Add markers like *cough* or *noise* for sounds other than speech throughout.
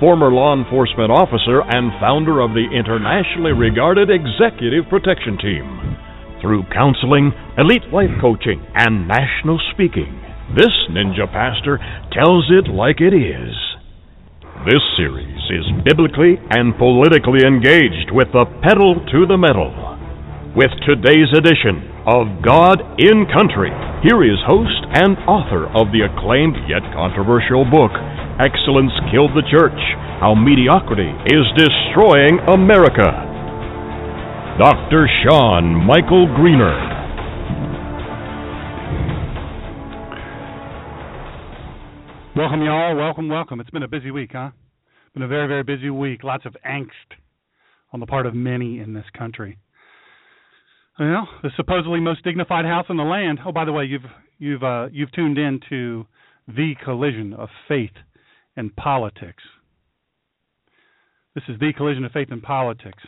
former law enforcement officer, and founder of the internationally regarded Executive Protection Team. Through counseling, elite life coaching, and national speaking, this ninja pastor tells it like it is. This series is biblically and politically engaged with the pedal to the metal. With today's edition of God and Country, here is host and author of the acclaimed yet controversial book, Excellence Killed the Church How Mediocrity is Destroying America. Dr. Sean Michael Greener. Welcome, y'all. Welcome, welcome. It's been a busy week, huh? Been a very, very busy week. Lots of angst on the part of many in this country. Well, the supposedly most dignified house in the land. Oh, by the way, you've you've uh, you've tuned in to the collision of faith and politics. This is the collision of faith and politics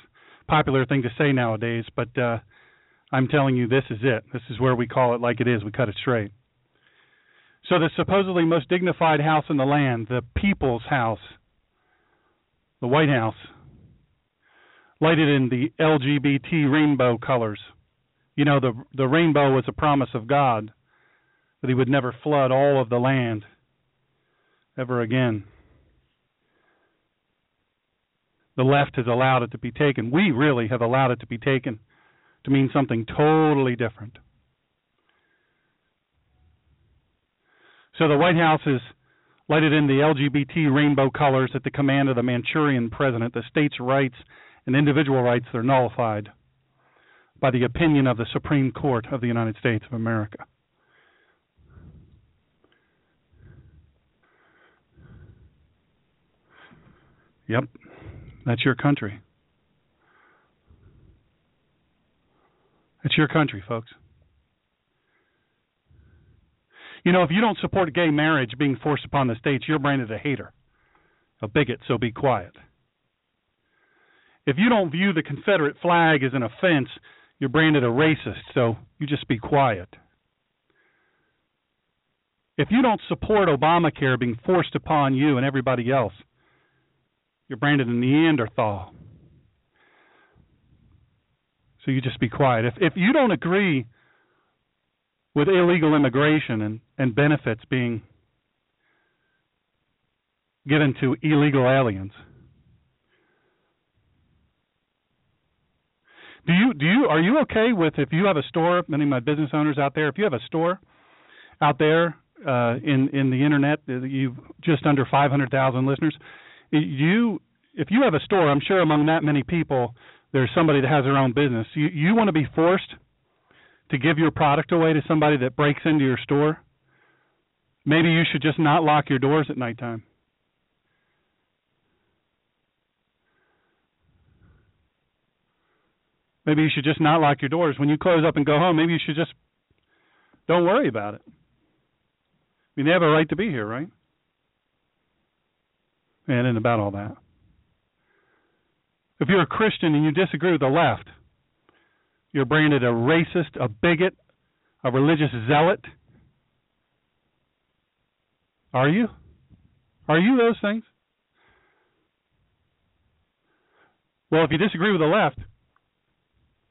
popular thing to say nowadays, but uh, I'm telling you, this is it. This is where we call it like it is. We cut it straight. So, the supposedly most dignified house in the land, the people's house, the White House, lighted in the LGBT rainbow colors. You know, the the rainbow was a promise of God that He would never flood all of the land ever again the left has allowed it to be taken. We really have allowed it to be taken to mean something totally different. So the White House is lighted in the LGBT rainbow colors at the command of the Manchurian president. The states' rights and individual rights are nullified by the opinion of the Supreme Court of the United States of America. Yep. That's your country. It's your country, folks. You know, if you don't support gay marriage being forced upon the states, you're branded a hater, a bigot, so be quiet. If you don't view the Confederate flag as an offense, you're branded a racist, so you just be quiet. If you don't support Obamacare being forced upon you and everybody else, you're branded a Neanderthal. So you just be quiet. If if you don't agree with illegal immigration and, and benefits being given to illegal aliens. Do you do you are you okay with if you have a store? Many of my business owners out there, if you have a store out there uh, in in the internet, uh, you just under 500,000 listeners you if you have a store, I'm sure among that many people there's somebody that has their own business. You you want to be forced to give your product away to somebody that breaks into your store? Maybe you should just not lock your doors at nighttime. Maybe you should just not lock your doors. When you close up and go home, maybe you should just don't worry about it. I mean, they have a right to be here, right? and and about all that. If you're a Christian and you disagree with the left, you're branded a racist, a bigot, a religious zealot. Are you? Are you those things? Well, if you disagree with the left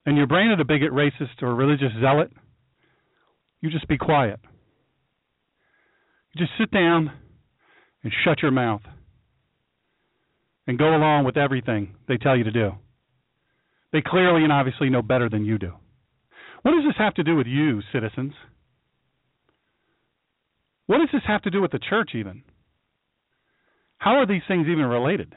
and you're branded a bigot, racist, or religious zealot, you just be quiet. You just sit down and shut your mouth. and go along with everything they tell you to do. They clearly and obviously know better than you do. What does this have to do with you, citizens? What does this have to do with the church, even? How are these things even related?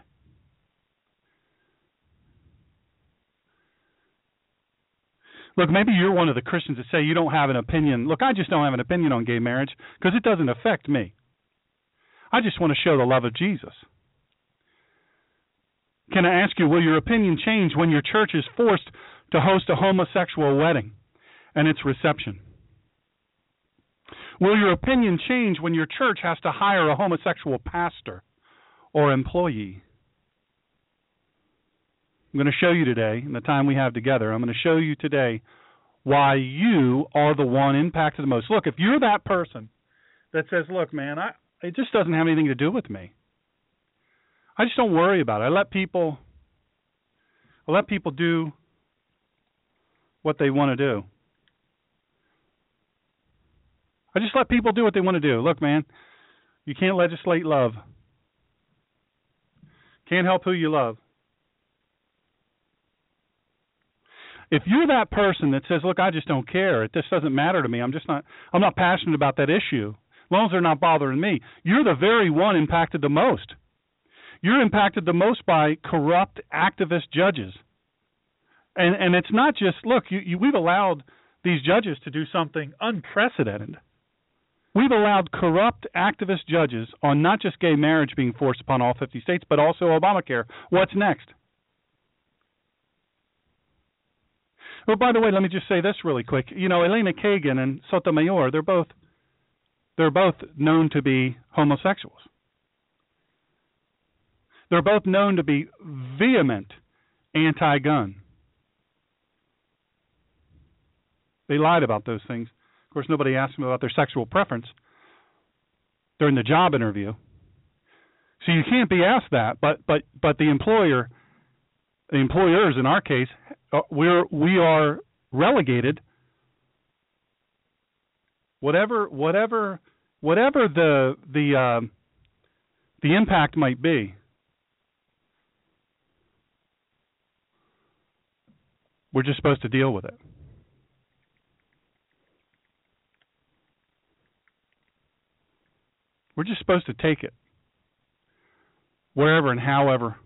Look, maybe you're one of the Christians that say you don't have an opinion. Look, I just don't have an opinion on gay marriage because it doesn't affect me. I just want to show the love of Jesus. Can I ask you, will your opinion change when your church is forced to host a homosexual wedding and its reception? Will your opinion change when your church has to hire a homosexual pastor or employee? I'm going to show you today, in the time we have together, I'm going to show you today why you are the one impacted the most. Look, if you're that person that says, "Look, man, I it just doesn't have anything to do with me. I just don't worry about it. I let people I let people do what they want to do. I just let people do what they want to do. Look, man, you can't legislate love. Can't help who you love. If you're that person that says, "Look, I just don't care. It just doesn't matter to me. I'm just not I'm not passionate about that issue." As they're not bothering me, you're the very one impacted the most. You're impacted the most by corrupt activist judges. And and it's not just look, you, you, we've allowed these judges to do something unprecedented. We've allowed corrupt activist judges on not just gay marriage being forced upon all 50 states, but also Obamacare. What's next? Well, by the way, let me just say this really quick. You know, Elena Kagan and Sotomayor, they're both they're both known to be homosexuals. They're both known to be vehement anti-gun. They lied about those things. Of course, nobody asked them about their sexual preference during the job interview. So you can't be asked that, but but but the employer, the employers in our case, uh, we're we are relegated. Whatever whatever whatever the the um, the impact might be. We're just supposed to deal with it. We're just supposed to take it. Wherever and however.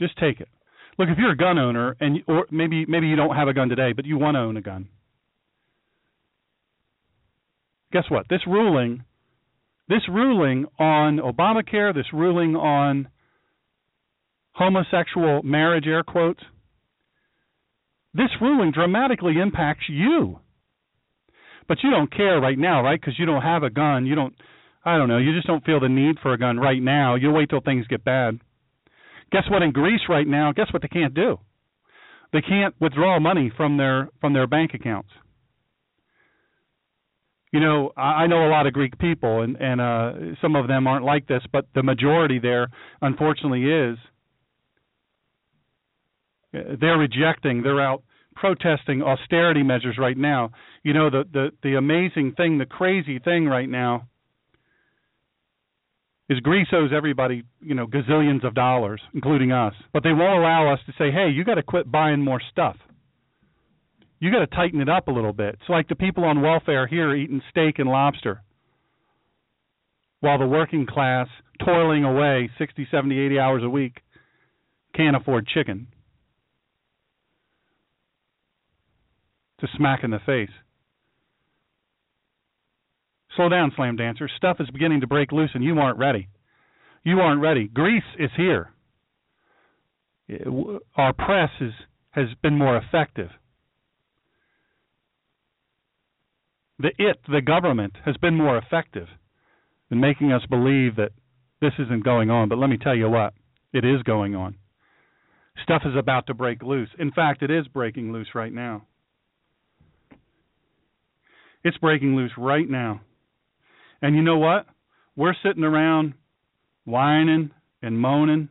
Just take it. Look, if you're a gun owner and or maybe maybe you don't have a gun today, but you want to own a gun. Guess what? This ruling this ruling on Obamacare, this ruling on homosexual marriage air quotes, this ruling dramatically impacts you. But you don't care right now, right? Because you don't have a gun. You don't, I don't know, you just don't feel the need for a gun right now. You'll wait till things get bad. Guess what? In Greece right now, guess what they can't do? They can't withdraw money from their from their bank accounts. You know, I know a lot of Greek people, and and uh, some of them aren't like this, but the majority there, unfortunately, is. They're rejecting. They're out protesting austerity measures right now. You know, the the the amazing thing, the crazy thing right now is Greece owes everybody, you know, gazillions of dollars, including us. But they won't allow us to say, "Hey, you got to quit buying more stuff." You got to tighten it up a little bit. It's like the people on welfare here eating steak and lobster while the working class toiling away 60, 70, 80 hours a week can't afford chicken. It's a smack in the face. Slow down, slam dancer. Stuff is beginning to break loose, and you aren't ready. You aren't ready. Greece is here. Eh, our press is, has been more effective. The it, the government, has been more effective in making us believe that this isn't going on. But let me tell you what, it is going on. Stuff is about to break loose. In fact, it is breaking loose right now. It's breaking loose right now. And you know what? We're sitting around whining and moaning.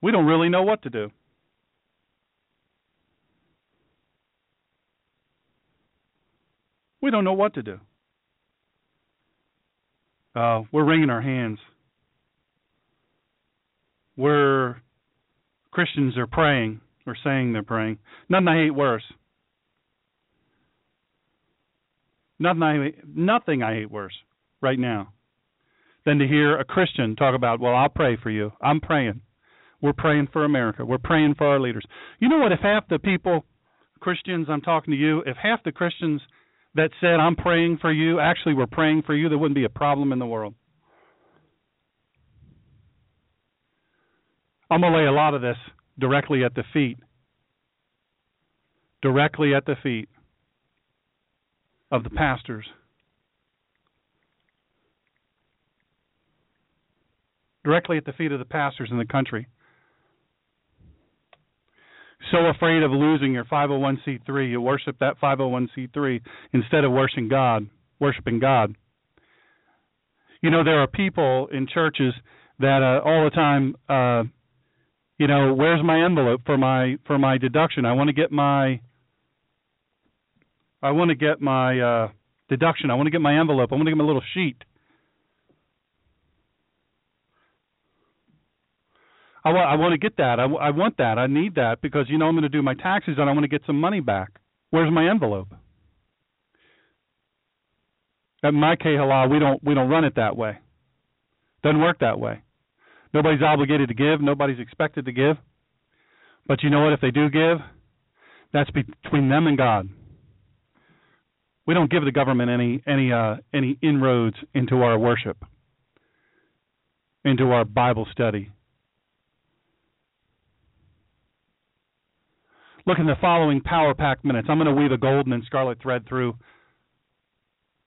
We don't really know what to do. We don't know what to do. Uh, we're wringing our hands. We're Christians are praying or saying they're praying. Nothing I hate worse. Nothing I nothing I hate worse right now than to hear a Christian talk about, "Well, I'll pray for you. I'm praying. We're praying for America. We're praying for our leaders." You know what? If half the people, Christians, I'm talking to you, if half the Christians that said, "I'm praying for you," actually were praying for you, there wouldn't be a problem in the world. I'm going to lay a lot of this directly at the feet. Directly at the feet of the pastors. Directly at the feet of the pastors in the country. So afraid of losing your 501c3, you worship that 501c3 instead of worshiping God, worshiping God. You know, there are people in churches that uh, all the time uh you know, where's my envelope for my for my deduction? I want to get my I want to get my uh, deduction. I want to get my envelope. I want to get my little sheet. I want I want to get that. I, I want that. I need that because you know I'm going to do my taxes and I want to get some money back. Where's my envelope? At my Kehala, we don't we don't run it that way. Doesn't work that way. Nobody's obligated to give. Nobody's expected to give. But you know what? If they do give, that's between them and God. We don't give the government any any uh, any inroads into our worship, into our Bible study. Look in the following power pack minutes. I'm going to weave a golden and scarlet thread through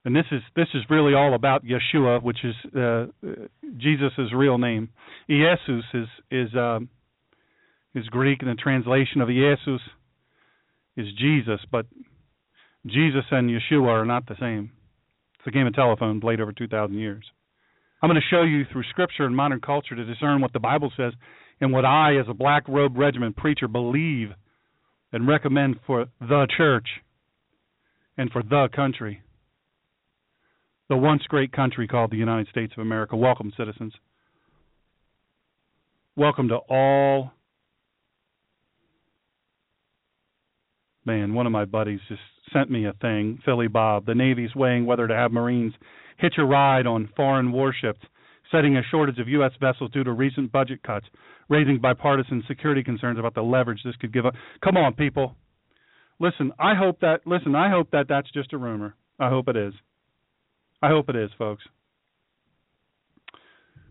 and this is this is really all about Yeshua, which is uh, Jesus' real name. Jesus is is um, is Greek, and the translation of Jesus is Jesus, but Jesus and Yeshua are not the same. It's a game of telephone played over 2,000 years. I'm going to show you through Scripture and modern culture to discern what the Bible says and what I, as a black robe regiment preacher, believe and recommend for the church and for the country the once great country called the United States of America. Welcome, citizens. Welcome to all. Man, one of my buddies just sent me a thing, Philly Bob. The Navy's weighing whether to have Marines hitch a ride on foreign warships, citing a shortage of U.S. vessels due to recent budget cuts, raising bipartisan security concerns about the leverage this could give up. Come on, people. Listen, I hope that listen, I hope that that's just a rumor. I hope it is. I hope it is, folks.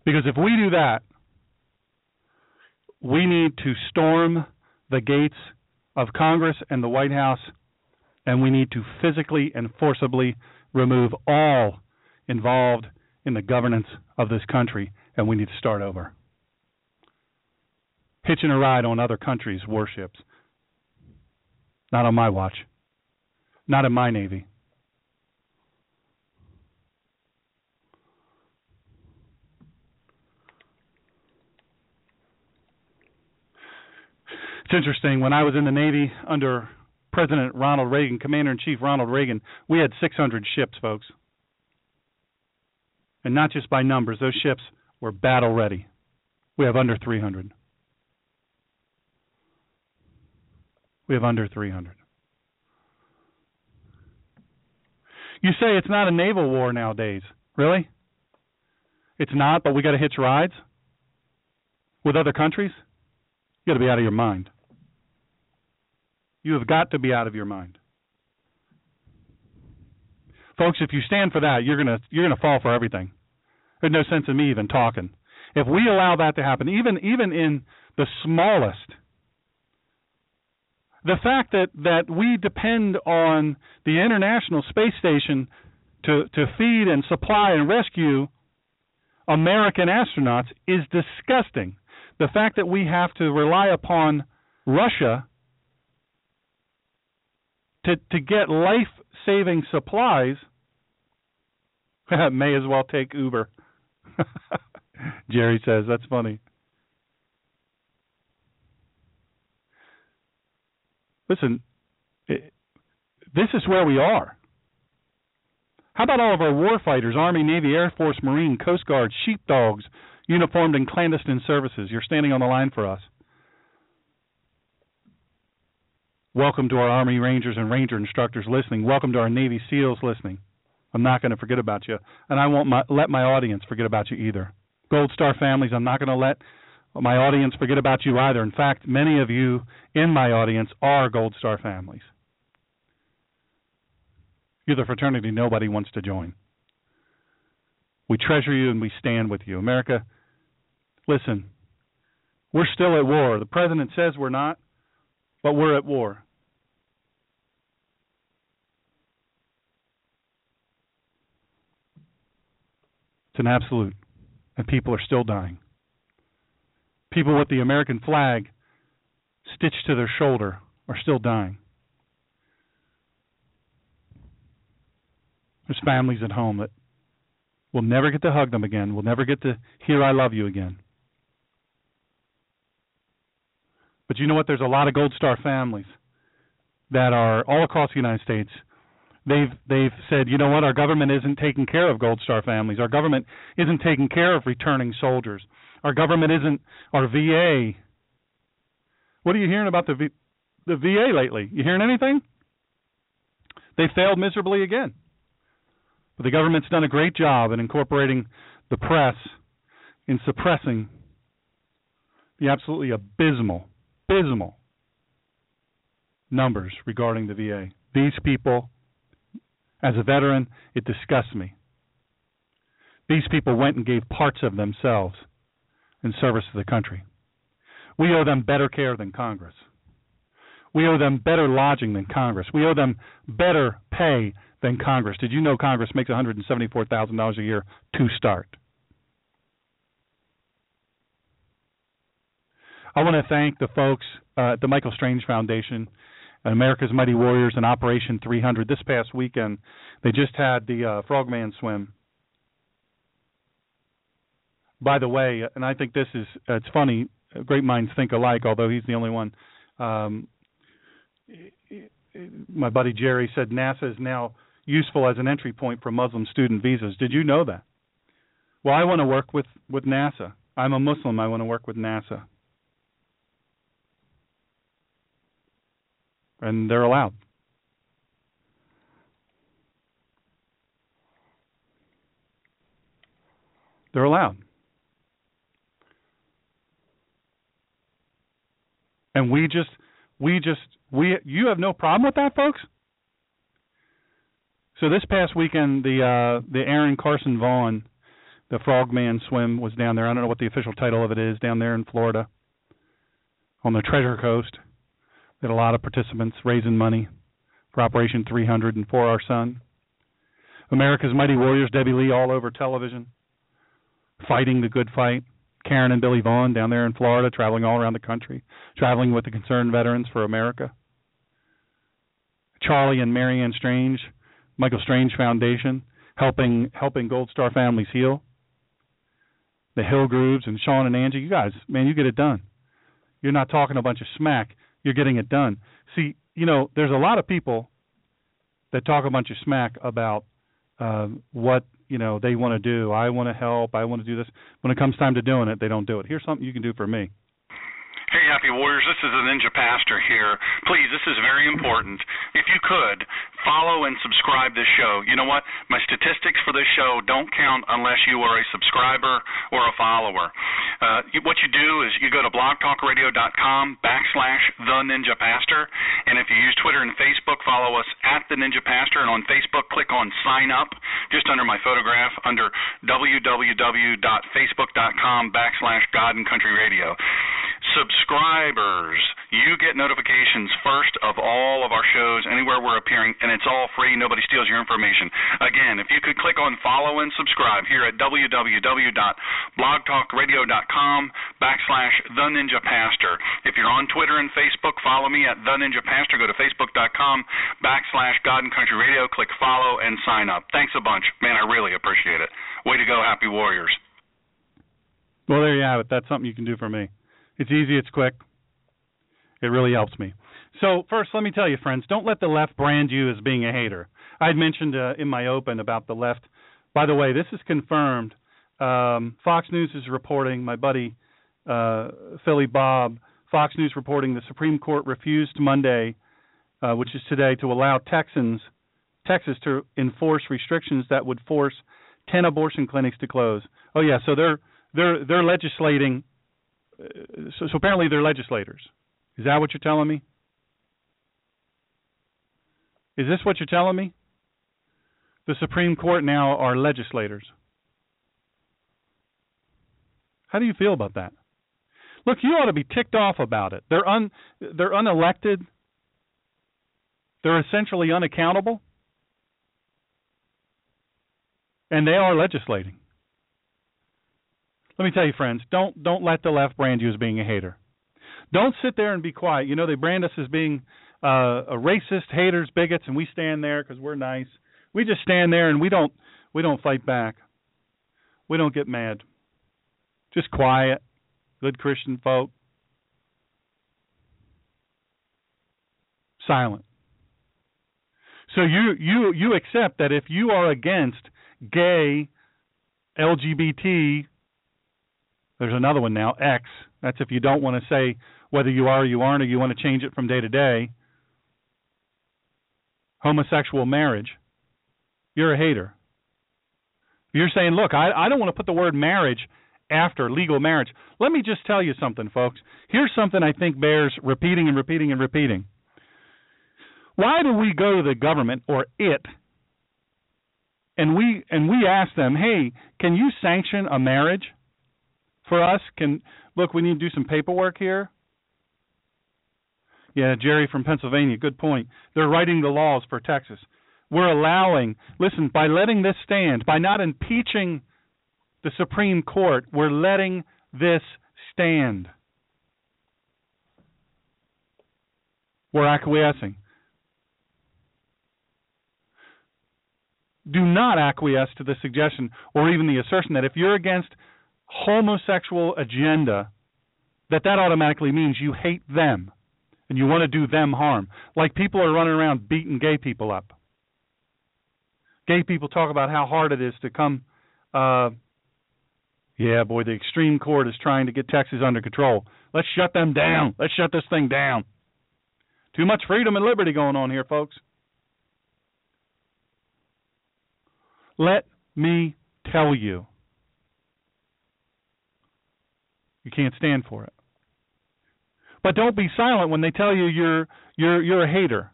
Because if we do that, we need to storm the gates of Congress and the White House, and we need to physically and forcibly remove all involved in the governance of this country, and we need to start over. Hitching a ride on other countries' warships. Not on my watch. Not in my Navy. It's interesting. When I was in the Navy under President Ronald Reagan, Commander in Chief Ronald Reagan, we had 600 ships, folks. And not just by numbers, those ships were battle ready. We have under 300. We have under 300. You say it's not a naval war nowadays. Really? It's not, but we got to hitch rides with other countries? You got to be out of your mind. You have got to be out of your mind. Folks, if you stand for that, you're gonna you're gonna fall for everything. There's no sense in me even talking. If we allow that to happen, even even in the smallest, the fact that, that we depend on the International Space Station to, to feed and supply and rescue American astronauts is disgusting. The fact that we have to rely upon Russia to to get life saving supplies, *laughs* may as well take Uber. *laughs* Jerry says that's funny. Listen, it, this is where we are. How about all of our war fighters, Army, Navy, Air Force, Marine, Coast Guard, sheepdogs, uniformed in clandestine services. You're standing on the line for us. Welcome to our Army Rangers and Ranger instructors listening. Welcome to our Navy SEALs listening. I'm not going to forget about you, and I won't my, let my audience forget about you either. Gold Star families, I'm not going to let my audience forget about you either. In fact, many of you in my audience are Gold Star families. You're the fraternity nobody wants to join. We treasure you and we stand with you. America, listen, we're still at war. The president says we're not, but we're at war. It's an absolute. And people are still dying. People with the American flag stitched to their shoulder are still dying. There's families at home that will never get to hug them again, will never get to hear I love you again. But you know what? There's a lot of Gold Star families that are all across the United States they've they've said, you know what, our government isn't taking care of Gold Star families. Our government isn't taking care of returning soldiers. Our government isn't our VA. What are you hearing about the v, the VA lately? You hearing anything? They failed miserably again. But the government's done a great job in incorporating the press in suppressing the absolutely abysmal, abysmal numbers regarding the VA. These people as a veteran, it disgusts me. These people went and gave parts of themselves in service to the country. We owe them better care than Congress. We owe them better lodging than Congress. We owe them better pay than Congress. Did you know Congress makes $174,000 a year to start? I want to thank the folks uh, at the Michael Strange Foundation America's Mighty Warriors and Operation 300. This past weekend, they just had the uh, Frogman swim. By the way, and I think this is it's funny. Great minds think alike. Although he's the only one. Um, my buddy Jerry said NASA is now useful as an entry point for Muslim student visas. Did you know that? Well, I want to work with with NASA. I'm a Muslim. I want to work with NASA. And they're allowed. They're allowed. And we just we just we you have no problem with that, folks? So this past weekend the uh the Aaron Carson Vaughn the Frogman swim was down there. I don't know what the official title of it is down there in Florida on the Treasure Coast had a lot of participants raising money for Operation 300 and for our son. America's Mighty Warriors, Debbie Lee, all over television, fighting the good fight. Karen and Billy Vaughn down there in Florida, traveling all around the country, traveling with the Concerned Veterans for America. Charlie and Marianne Strange, Michael Strange Foundation, helping helping Gold Star families heal. The Hillgrooves and Sean and Angie, you guys, man, you get it done. You're not talking a bunch of smack you're getting it done. See, you know, there's a lot of people that talk a bunch of smack about uh, what you know they want to do. I want to help. I want to do this. When it comes time to doing it, they don't do it. Here's something you can do for me. Hey, Happy Warriors, this is the Ninja Pastor here. Please, this is very important. If you could, follow and subscribe this show. You know what? My statistics for this show don't count unless you are a subscriber or a follower. Uh, what you do is you go to blogtalkradio.com backslash the Ninja Pastor, and if you use Twitter and Facebook, follow us at the Ninja Pastor, and on Facebook, click on sign up just under my photograph under www.facebook.com backslash God and Country Radio subscribers. You get notifications first of all of our shows anywhere we're appearing, and it's all free. Nobody steals your information. Again, if you could click on follow and subscribe here at www.blogtalkradio.com backslash The Ninja Pastor. If you're on Twitter and Facebook, follow me at The Ninja Pastor. Go to facebook.com backslash God and Country Radio. Click follow and sign up. Thanks a bunch. Man, I really appreciate it. Way to go, Happy Warriors. Well, there you have it. That's something you can do for me. It's easy, it's quick. It really helps me. So, first, let me tell you, friends, don't let the left brand you as being a hater. I had mentioned uh, in my open about the left. By the way, this is confirmed um, Fox News is reporting. My buddy uh, Philly Bob, Fox News reporting the Supreme Court refused Monday, uh, which is today, to allow Texans, Texas, to enforce restrictions that would force 10 abortion clinics to close. Oh yeah, so they're they're they're legislating. Uh, so, so apparently they're legislators. Is that what you're telling me? Is this what you're telling me? The Supreme Court now are legislators. How do you feel about that? Look, you ought to be ticked off about it. They're un they're unelected. They're essentially unaccountable. And they are legislating. Let me tell you, friends, don't don't let the left brand you as being a hater. Don't sit there and be quiet. You know they brand us as being uh, a racist, haters, bigots, and we stand there because we're nice. We just stand there and we don't we don't fight back. We don't get mad. Just quiet, good Christian folk. Silent. So you you you accept that if you are against gay, LGBT, there's another one now, X. That's if you don't want to say whether you are or you aren't, or you want to change it from day to day. Homosexual marriage. You're a hater. You're saying, look, I, I don't want to put the word marriage after legal marriage. Let me just tell you something, folks. Here's something I think bears repeating and repeating and repeating. Why do we go to the government or it and we and we ask them, "Hey, can you sanction a marriage for us? Can look, we need to do some paperwork here." Yeah, Jerry from Pennsylvania, good point. They're writing the laws for Texas. We're allowing, listen, by letting this stand, by not impeaching the Supreme Court, we're letting this stand. We're acquiescing. Do not acquiesce to the suggestion or even the assertion that if you're against homosexual agenda, that that automatically means you hate them and you want to do them harm. Like people are running around beating gay people up gay people talk about how hard it is to come. Uh, yeah, boy, the extreme court is trying to get Texas under control. Let's shut them down. Let's shut this thing down. Too much freedom and liberty going on here, folks. Let me tell you. You can't stand for it. But don't be silent when they tell you you're you're you're a hater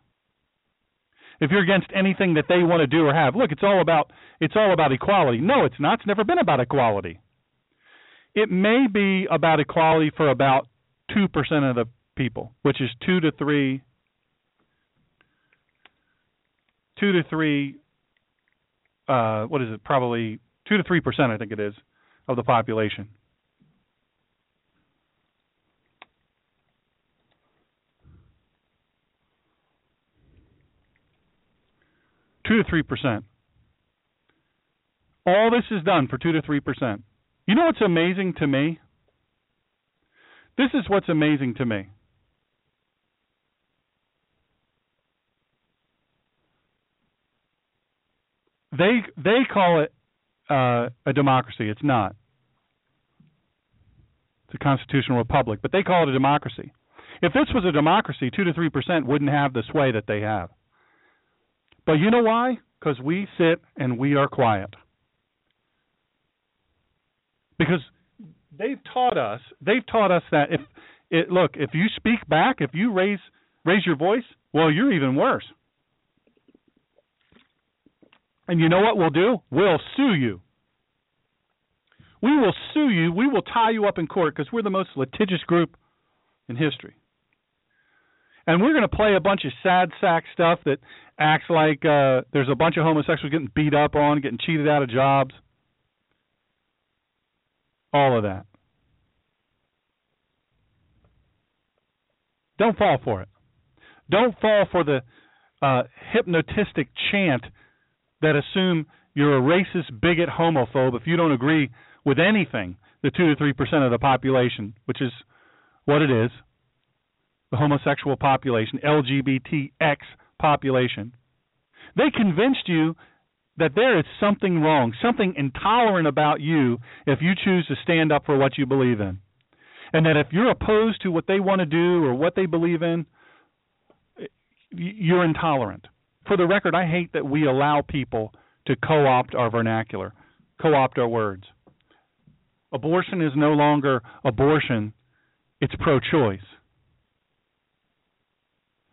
if you're against anything that they want to do or have. Look, it's all about it's all about equality. No, it's not. It's never been about equality. It may be about equality for about two percent of the people, which is two to three two to three uh, what is it, probably two to three percent I think it is, of the population. Two to three percent. All this is done for two to three percent. You know what's amazing to me? This is what's amazing to me. They they call it uh, a democracy. It's not. It's a constitutional republic, but they call it a democracy. If this was a democracy, two to three percent wouldn't have the sway that they have. But you know why? Because we sit and we are quiet. Because they've taught us, they've taught us that if it look, if you speak back, if you raise raise your voice, well, you're even worse. And you know what we'll do? We'll sue you. We will sue you. We will tie you up in court because we're the most litigious group in history and we're going to play a bunch of sad sack stuff that acts like uh, there's a bunch of homosexuals getting beat up on, getting cheated out of jobs. All of that. Don't fall for it. Don't fall for the uh, hypnotistic chant that assume you're a racist, bigot, homophobe if you don't agree with anything the two to three percent of the population, which is what it is the homosexual population, LGBTX population. They convinced you that there is something wrong, something intolerant about you if you choose to stand up for what you believe in. And that if you're opposed to what they want to do or what they believe in, you're intolerant. For the record, I hate that we allow people to co opt our vernacular, co opt our words. Abortion is no longer abortion, it's pro choice.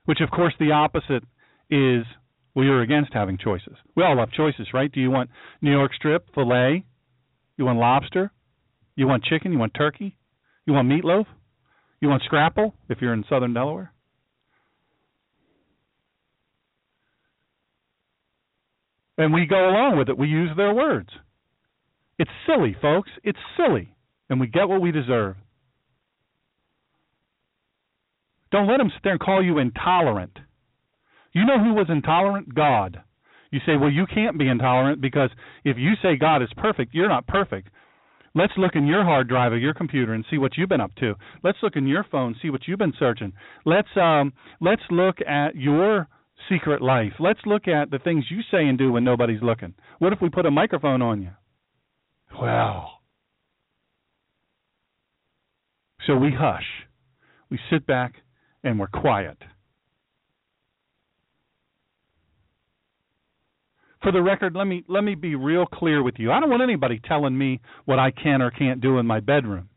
Which, of course, the opposite is we are against having choices. We all have choices, right? Do you want New York strip, filet? You want lobster? You want chicken? You want turkey? You want meatloaf? You want scrapple if you're in southern Delaware? And we go along with it. We use their words. It's silly, folks. It's silly. And we get what we deserve. Don't let them sit there and call you intolerant. You know who was intolerant? God. You say, well, you can't be intolerant because if you say God is perfect, you're not perfect. Let's look in your hard drive of your computer and see what you've been up to. Let's look in your phone, see what you've been searching. Let's um let's look at your secret life. Let's look at the things you say and do when nobody's looking. What if we put a microphone on you? Well. So we hush. We sit back and we're quiet. for the record, let me let me be real clear with you. I don't want anybody telling me what I can or can't do in my bedroom.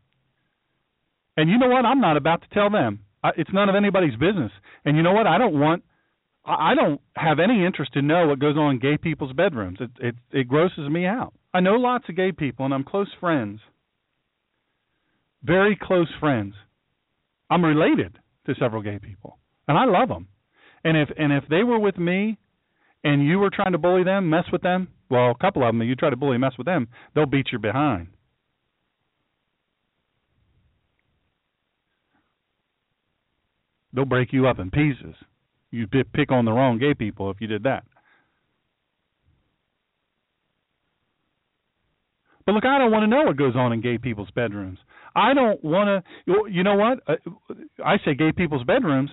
And you know what? I'm not about to tell them. It's none of anybody's business. And you know what? I don't want I don't have any interest to know what goes on in gay people's bedrooms. It it it grosses me out. I know lots of gay people and I'm close friends. Very close friends. I'm related to several gay people and I love them. And if and if they were with me and you were trying to bully them, mess with them, well, a couple of them, you try to bully, mess with them, they'll beat your behind. They'll break you up in pieces. You'd pick on the wrong gay people if you did that. But look, I don't want to know what goes on in gay people's bedrooms. I don't want to. You know what? Uh, I say gay people's bedrooms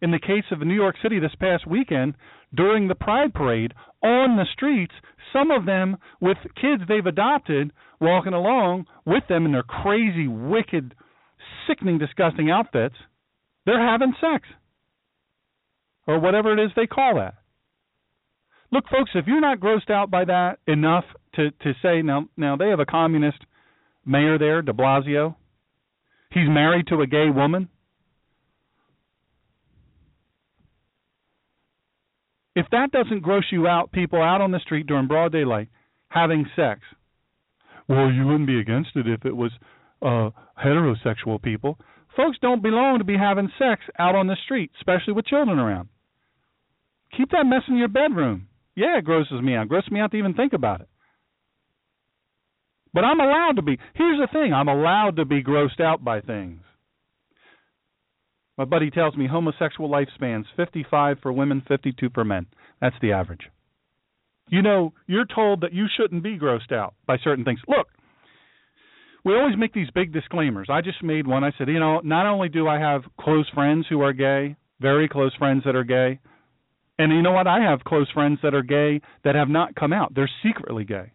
in the case of New York City this past weekend during the Pride Parade on the streets, some of them with kids they've adopted walking along with them in their crazy, wicked, sickening, disgusting outfits. They're having sex. Or whatever it is they call that. Look, folks, if you're not grossed out by that enough to, to say now now they have a communist mayor there, de Blasio. He's married to a gay woman. If that doesn't gross you out, people out on the street during broad daylight having sex, well, you wouldn't be against it if it was uh, heterosexual people. Folks don't belong to be having sex out on the street, especially with children around. Keep that mess in your bedroom. Yeah, it grosses me out. It grosses me out to even think about it. But I'm allowed to be. Here's the thing I'm allowed to be grossed out by things. My buddy tells me homosexual lifespans 55 for women, 52 for men. That's the average. You know, you're told that you shouldn't be grossed out by certain things. Look, we always make these big disclaimers. I just made one. I said, you know, not only do I have close friends who are gay, very close friends that are gay, and you know what? I have close friends that are gay that have not come out. They're secretly gay.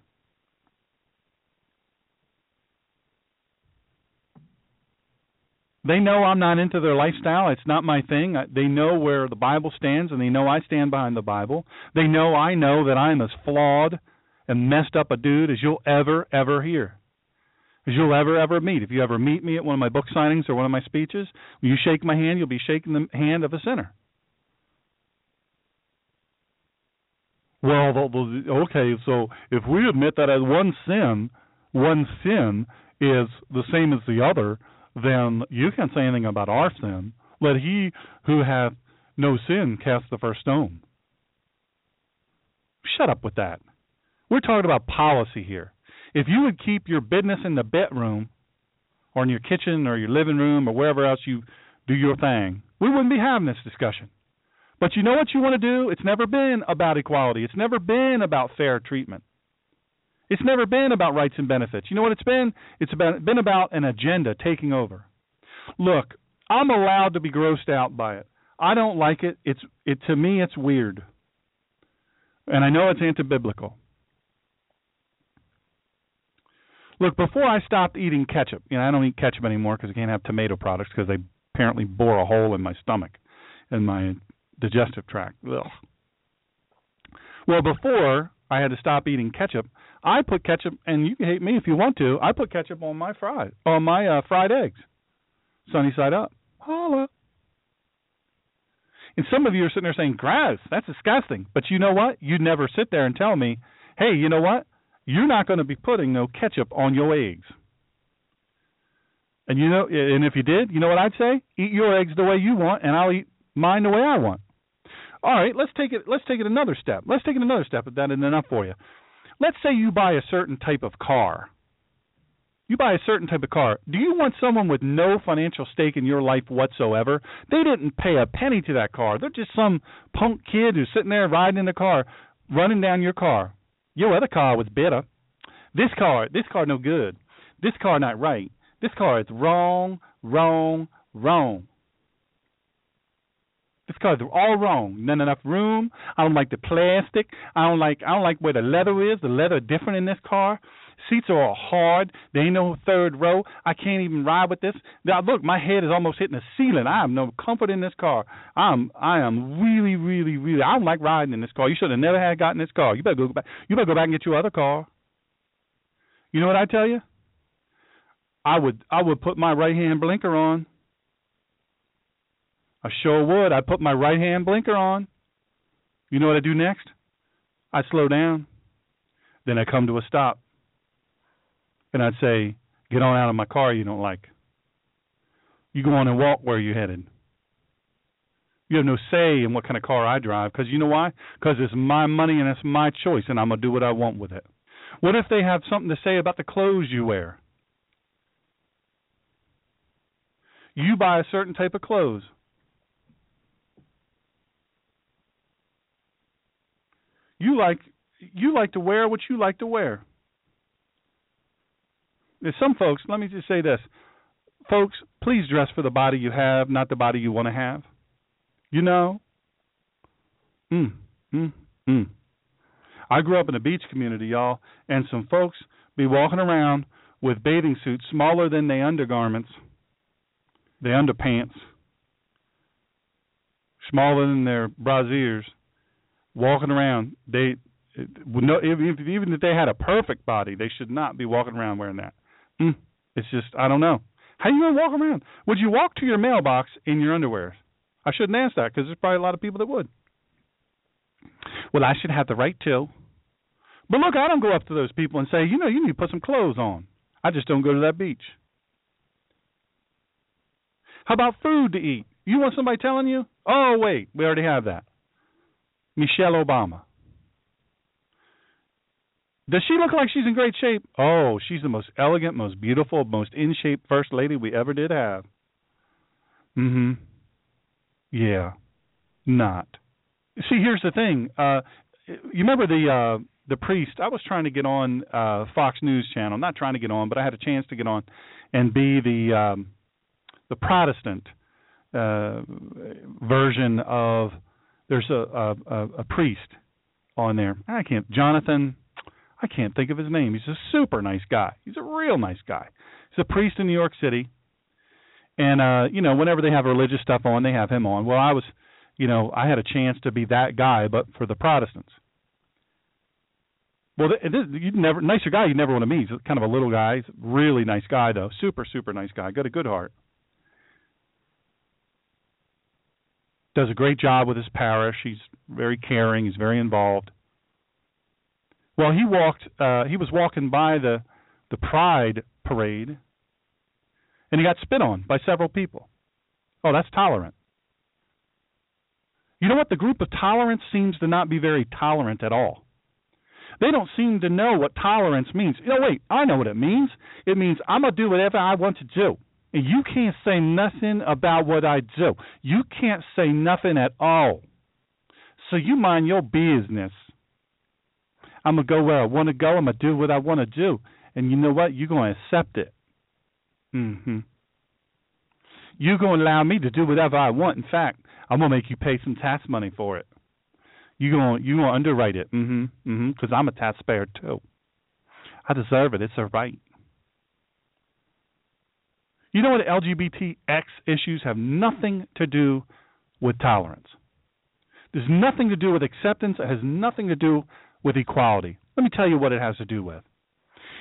They know I'm not into their lifestyle. It's not my thing. They know where the Bible stands, and they know I stand behind the Bible. They know I know that I'm as flawed and messed up a dude as you'll ever, ever hear. As you'll ever, ever meet. If you ever meet me at one of my book signings or one of my speeches, when you shake my hand, you'll be shaking the hand of a sinner. Well, okay, so if we admit that as one sin, one sin is the same as the other, then you can't say anything about our sin. Let he who hath no sin cast the first stone. Shut up with that. We're talking about policy here. If you would keep your business in the bedroom or in your kitchen or your living room or wherever else you do your thing, we wouldn't be having this discussion. But you know what you want to do? It's never been about equality. It's never been about fair treatment. It's never been about rights and benefits. You know what it's been? It's about, been about an agenda taking over. Look, I'm allowed to be grossed out by it. I don't like it. It's it to me it's weird. And I know it's anti-biblical. Look, before I stopped eating ketchup, you know, I don't eat ketchup anymore because I can't have tomato products because they apparently bore a hole in my stomach and my digestive tract. Ugh. Well, before I had to stop eating ketchup, I put ketchup, and you can hate me if you want to. I put ketchup on my fried on my uh, fried eggs, sunny side up. Holla. And some of you are sitting there saying, "Gross, that's disgusting." But you know what? You'd never sit there and tell me, "Hey, you know what? You're not going to be putting no ketchup on your eggs." And you know, and if you did, you know what I'd say? Eat your eggs the way you want, and I'll eat mine the way I want. All right, let's take it. Let's take it another step. Let's take it another step if that isn't enough for you. Let's say you buy a certain type of car. You buy a certain type of car. Do you want someone with no financial stake in your life whatsoever? They didn't pay a penny to that car. They're just some punk kid who's sitting there riding in the car, running down your car. Your other car was better. This car, this car no good. This car not right. This car is wrong, wrong, wrong. This car is all wrong. Not enough room. I don't like the plastic. I don't like I don't like where the leather is. The leather different in this car. Seats are all hard. There ain't no third row. I can't even ride with this. Now look, my head is almost hitting the ceiling. I have no comfort in this car. I'm I am really, really, really I don't like riding in this car. You should have never had gotten this car. You better go back you better go back and get your other car. You know what I tell you? I would I would put my right hand blinker on. I sure would. I put my right hand blinker on. You know what I do next? I slow down. Then I come to a stop. And I'd say, Get on out of my car you don't like. You go on and walk where you're headed. You have no say in what kind of car I drive because you know why? Because it's my money and it's my choice, and I'm going to do what I want with it. What if they have something to say about the clothes you wear? You buy a certain type of clothes. You like you like to wear what you like to wear. There's some folks, let me just say this. Folks, please dress for the body you have, not the body you want to have. You know? Mm, mm, mm. I grew up in a beach community, y'all, and some folks be walking around with bathing suits smaller than their undergarments, their underpants, smaller than their brasiers, walking around. They no, even even if they had a perfect body, they should not be walking around wearing that. Mm, it's just I don't know. How you gonna walk around? Would you walk to your mailbox in your underwear? I shouldn't ask that because there's probably a lot of people that would. Well, I should have the right to. But look, I don't go up to those people and say, you know, you need to put some clothes on. I just don't go to that beach. How about food to eat? You want somebody telling you? Oh, wait, we already have that. Michelle Obama. Does she look like she's in great shape? Oh, she's the most elegant, most beautiful, most in shape first lady we ever did have. Mhm. Yeah. Not. See, here's the thing. Uh you remember the uh the priest? I was trying to get on uh Fox News channel. Not trying to get on, but I had a chance to get on and be the um the Protestant uh version of there's a a, a priest on there. I can't Jonathan I can't think of his name. He's a super nice guy. He's a real nice guy. He's a priest in New York City. And uh, you know, whenever they have religious stuff on, they have him on. Well, I was, you know, I had a chance to be that guy, but for the Protestants. Well, this, you never nicer guy you never want to meet. He's kind of a little guy. He's a really nice guy though. Super super nice guy. Got a good heart. Does a great job with his parish. He's very caring. He's very involved. Well, he walked. Uh, he was walking by the the Pride parade, and he got spit on by several people. Oh, that's tolerant. You know what? The group of tolerance seems to not be very tolerant at all. They don't seem to know what tolerance means. You know, wait, I know what it means. It means I'm gonna do whatever I want to do. And you can't say nothing about what I do. You can't say nothing at all. So you mind your business. I'm gonna go where I want to go. I'm gonna do what I want to do, and you know what? You're gonna accept it. Mhm. You're gonna allow me to do whatever I want. In fact, I'm gonna make you pay some tax money for it. You gonna you gonna underwrite it. Mhm. Mhm. Because I'm a taxpayer too. I deserve it. It's a right. You know what LGBTX issues have nothing to do with tolerance. There's nothing to do with acceptance. It has nothing to do with equality. Let me tell you what it has to do with.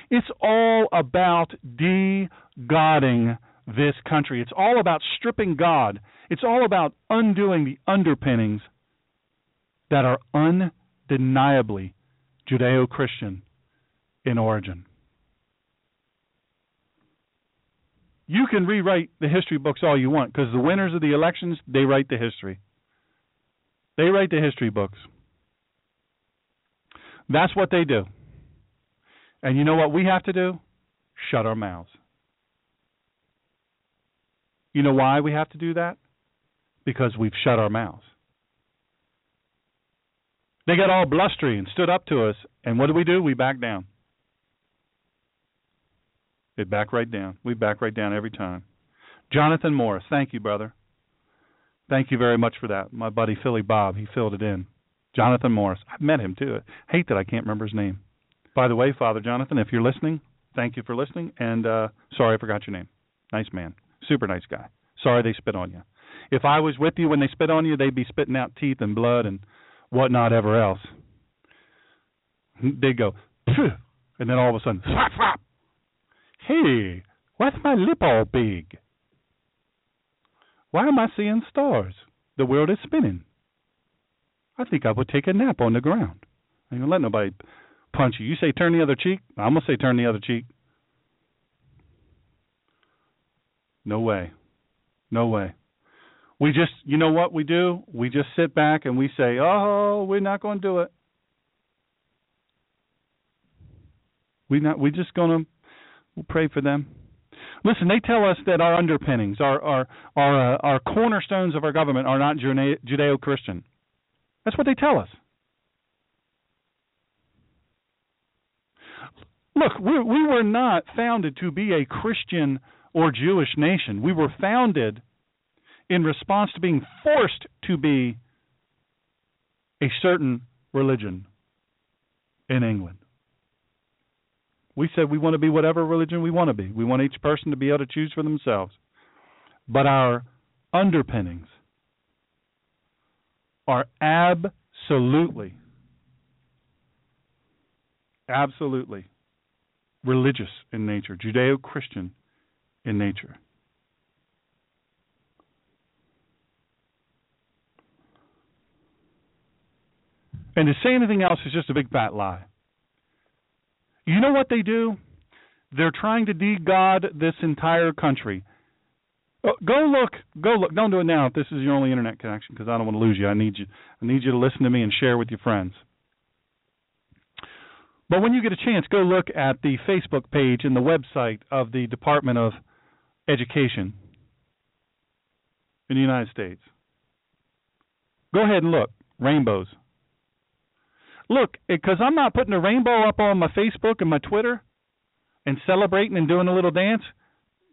It's all about de-godding this country. It's all about stripping God. It's all about undoing the underpinnings that are undeniably Judeo Christian in origin. You can rewrite the history books all you want because the winners of the elections, they write the history. They write the history books. That's what they do. And you know what we have to do? Shut our mouths. You know why we have to do that? Because we've shut our mouths. They got all blustery and stood up to us, and what do we do? We back down. They back right down. We back right down every time. Jonathan Morris, thank you, brother. Thank you very much for that. My buddy Philly Bob, he filled it in. Jonathan Morris. I've met him too. I hate that I can't remember his name. By the way, Father Jonathan, if you're listening, thank you for listening. And uh, sorry I forgot your name. Nice man. Super nice guy. Sorry they spit on you. If I was with you when they spit on you, they'd be spitting out teeth and blood and whatnot ever else. They'd go, Phew, and then all of a sudden, slap, slap. Hey, why's my lip all big? Why am I seeing stars? The world is spinning. I think I would take a nap on the ground. I ain't gonna let nobody punch you. You say turn the other cheek, I'm gonna say turn the other cheek. No way. No way. We just, you know what we do? We just sit back and we say, "Oh, we're not going to do it." We not. We just going to we'll pray for them. Listen, they tell us that our underpinnings, our our our uh, our cornerstones of our government are not Judeo-Christian. That's what they tell us. Look, we, we were not founded to be a Christian or Jewish nation. We were founded in response to being forced to be a certain religion in England. We said we want to be whatever religion we want to be. We want each person to be able to choose for themselves. But our underpinnings are absolutely, absolutely religious in nature, Judeo Christian in nature. And to say anything else is just a big fat lie. You know what they do? They're trying to de-God this entire country. Oh, go look. Go look. Don't do it now if this is your only internet connection because I don't want to lose you. I need you. I need you to listen to me and share with your friends. But when you get a chance, go look at the Facebook page and the website of the Department of Education in the United States. Go ahead and look. Rainbows. Look, because I'm not putting a rainbow up on my Facebook and my Twitter and celebrating and doing a little dance,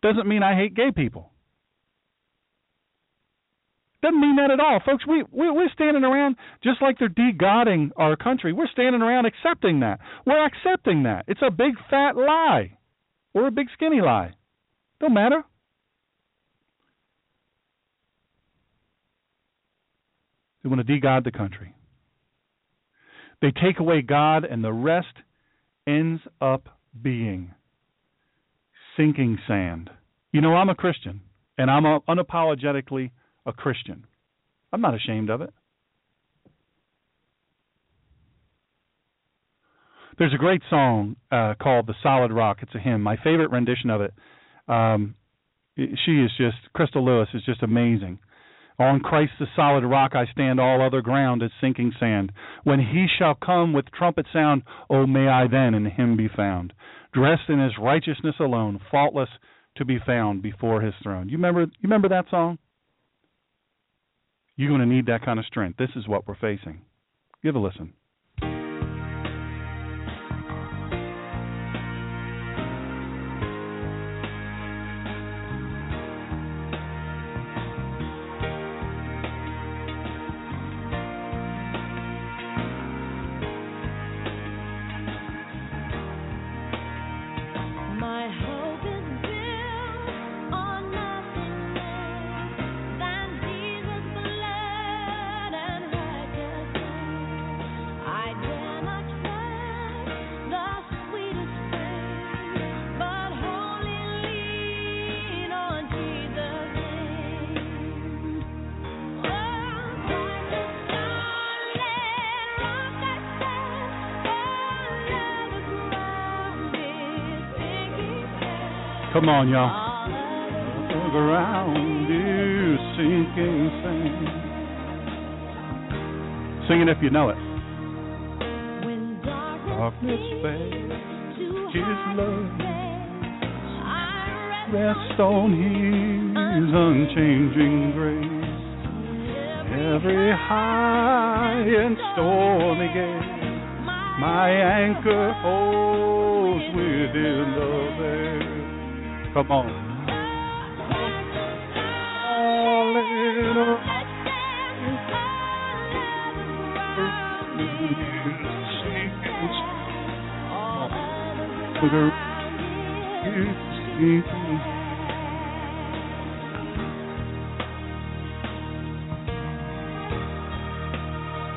doesn't mean I hate gay people. Doesn't mean that at all, folks. We, we we're standing around just like they're de-godding our country. We're standing around accepting that. We're accepting that. It's a big fat lie, or a big skinny lie. Don't matter. They want to de-god the country. They take away God, and the rest ends up being sinking sand. You know, I'm a Christian, and I'm unapologetically a Christian. I'm not ashamed of it. There's a great song uh, called "The Solid Rock." It's a hymn. My favorite rendition of it. Um, she is just Crystal Lewis is just amazing. On Christ the solid rock I stand, all other ground is sinking sand. When he shall come with trumpet sound, oh may I then in him be found, dressed in his righteousness alone, faultless to be found before his throne. You remember you remember that song? You're going to need that kind of strength. This is what we're facing. Give a listen. On, y'all. The ground is sinking sand. Sing it if you know it. When darkness fades, His love rest on His unchanging grace. Every high and stormy gale, my anchor holds within the veil. Come on.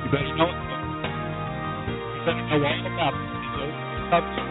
You better know. You better know all about it.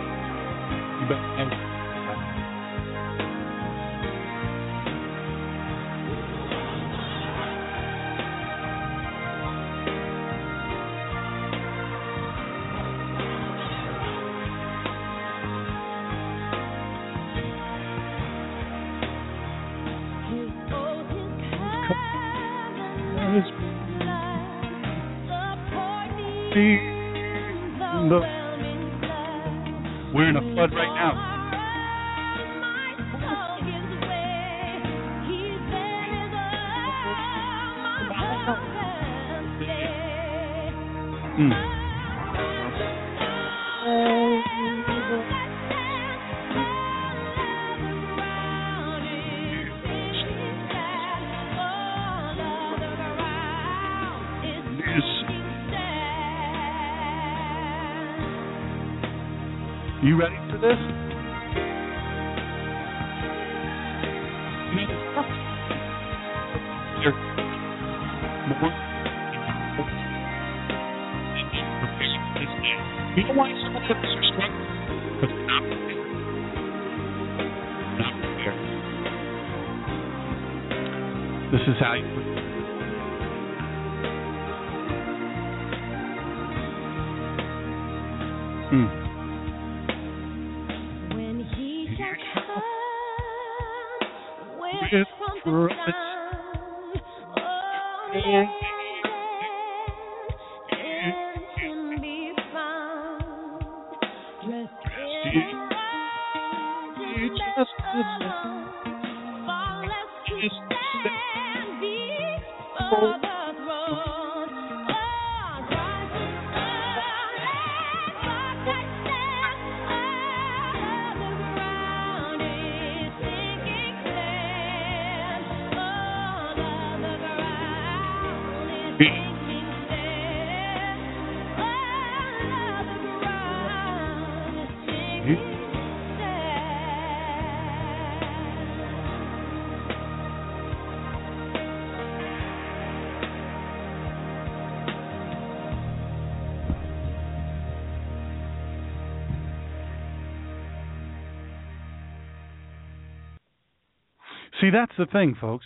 See, that's the thing, folks.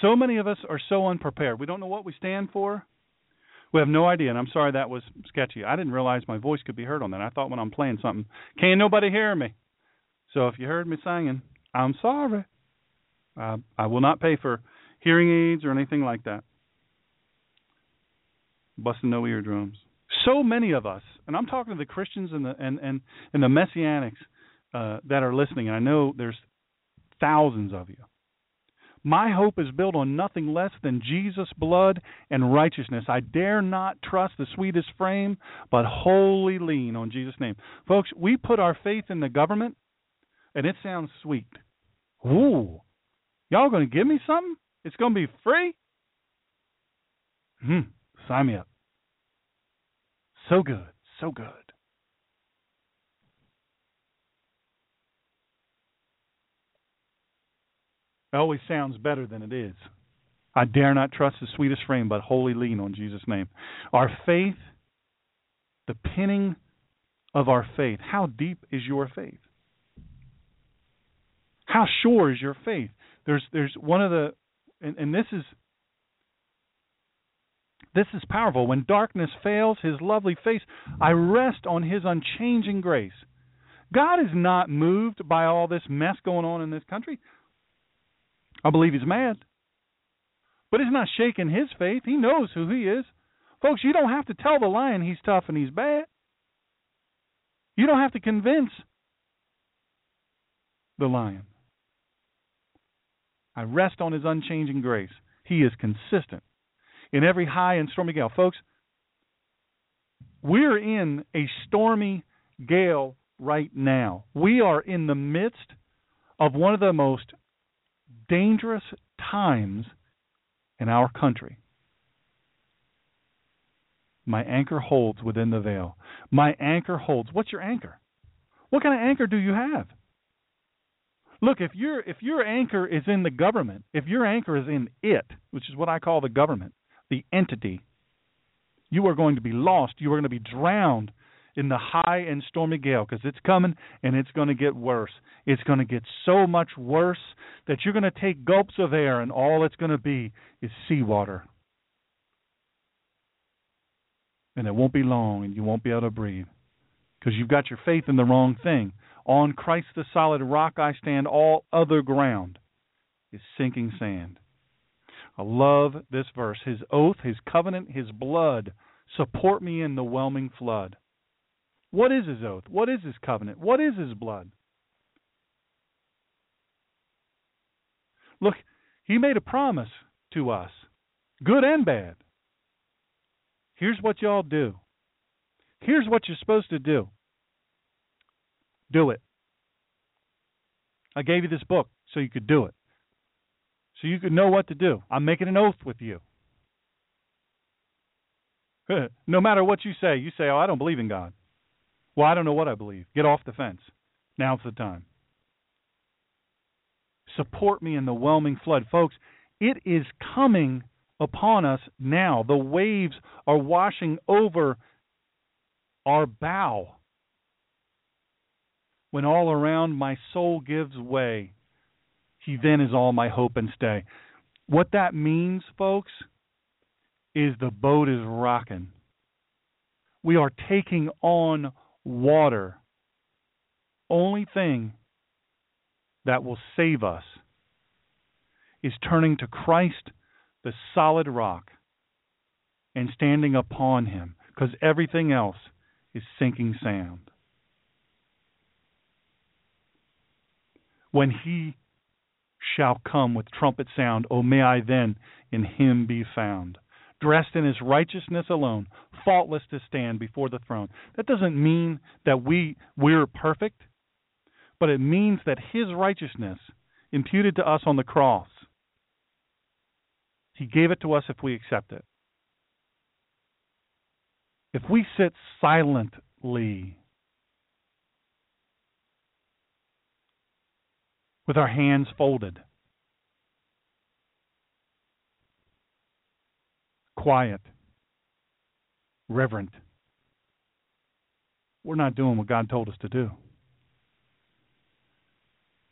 So many of us are so unprepared. We don't know what we stand for. We have no idea, and I'm sorry that was sketchy. I didn't realize my voice could be heard on that. I thought when I'm playing something, can't nobody hear me. So if you heard me singing, I'm sorry. Uh, I will not pay for hearing aids or anything like that. Busting no eardrums. So many of us, and I'm talking to the Christians and the and and, and the messianics uh, that are listening. And I know there's thousands of you. My hope is built on nothing less than Jesus' blood and righteousness. I dare not trust the sweetest frame, but wholly lean on Jesus' name. Folks, we put our faith in the government, and it sounds sweet. Ooh, y'all going to give me something? It's going to be free? Hmm, sign me up. So good, so good. It always sounds better than it is. I dare not trust the sweetest frame, but wholly lean on Jesus' name. Our faith, the pinning of our faith, how deep is your faith? How sure is your faith? There's there's one of the and, and this is this is powerful. When darkness fails his lovely face, I rest on his unchanging grace. God is not moved by all this mess going on in this country. I believe he's mad. But he's not shaking his faith. He knows who he is. Folks, you don't have to tell the lion he's tough and he's bad. You don't have to convince the lion. I rest on his unchanging grace. He is consistent in every high and stormy gale. Folks, we're in a stormy gale right now. We are in the midst of one of the most dangerous times in our country. My anchor holds within the veil. My anchor holds. What's your anchor? What kind of anchor do you have? Look, if your if your anchor is in the government, if your anchor is in it, which is what I call the government, the entity, you are going to be lost. You are going to be drowned in the high and stormy gale because it's coming and it's going to get worse. It's going to get so much worse that you're going to take gulps of air and all it's going to be is seawater. And it won't be long and you won't be able to breathe because you've got your faith in the wrong thing. On Christ the solid rock I stand, all other ground is sinking sand. I love this verse. His oath, his covenant, his blood support me in the whelming flood. What is his oath? What is his covenant? What is his blood? Look, he made a promise to us, good and bad. Here's what y'all do. Here's what you're supposed to do. Do it. I gave you this book so you could do it. So you could know what to do. I'm making an oath with you. *laughs* no matter what you say, you say, Oh, I don't believe in God. Well, I don't know what I believe. Get off the fence. Now's the time. Support me in the whelming flood. Folks, it is coming upon us now. The waves are washing over our bow. When all around my soul gives way, he then is all my hope and stay. What that means, folks, is the boat is rocking. We are taking on water. Only thing that will save us is turning to Christ, the solid rock, and standing upon him, because everything else is sinking sand. When he shall come with trumpet sound, O may I then in him be found dressed in his righteousness alone, faultless to stand before the throne. That doesn't mean that we we're perfect, but it means that his righteousness imputed to us on the cross. He gave it to us if we accept it. If we sit silently with our hands folded, quiet, reverent. We're not doing what God told us to do.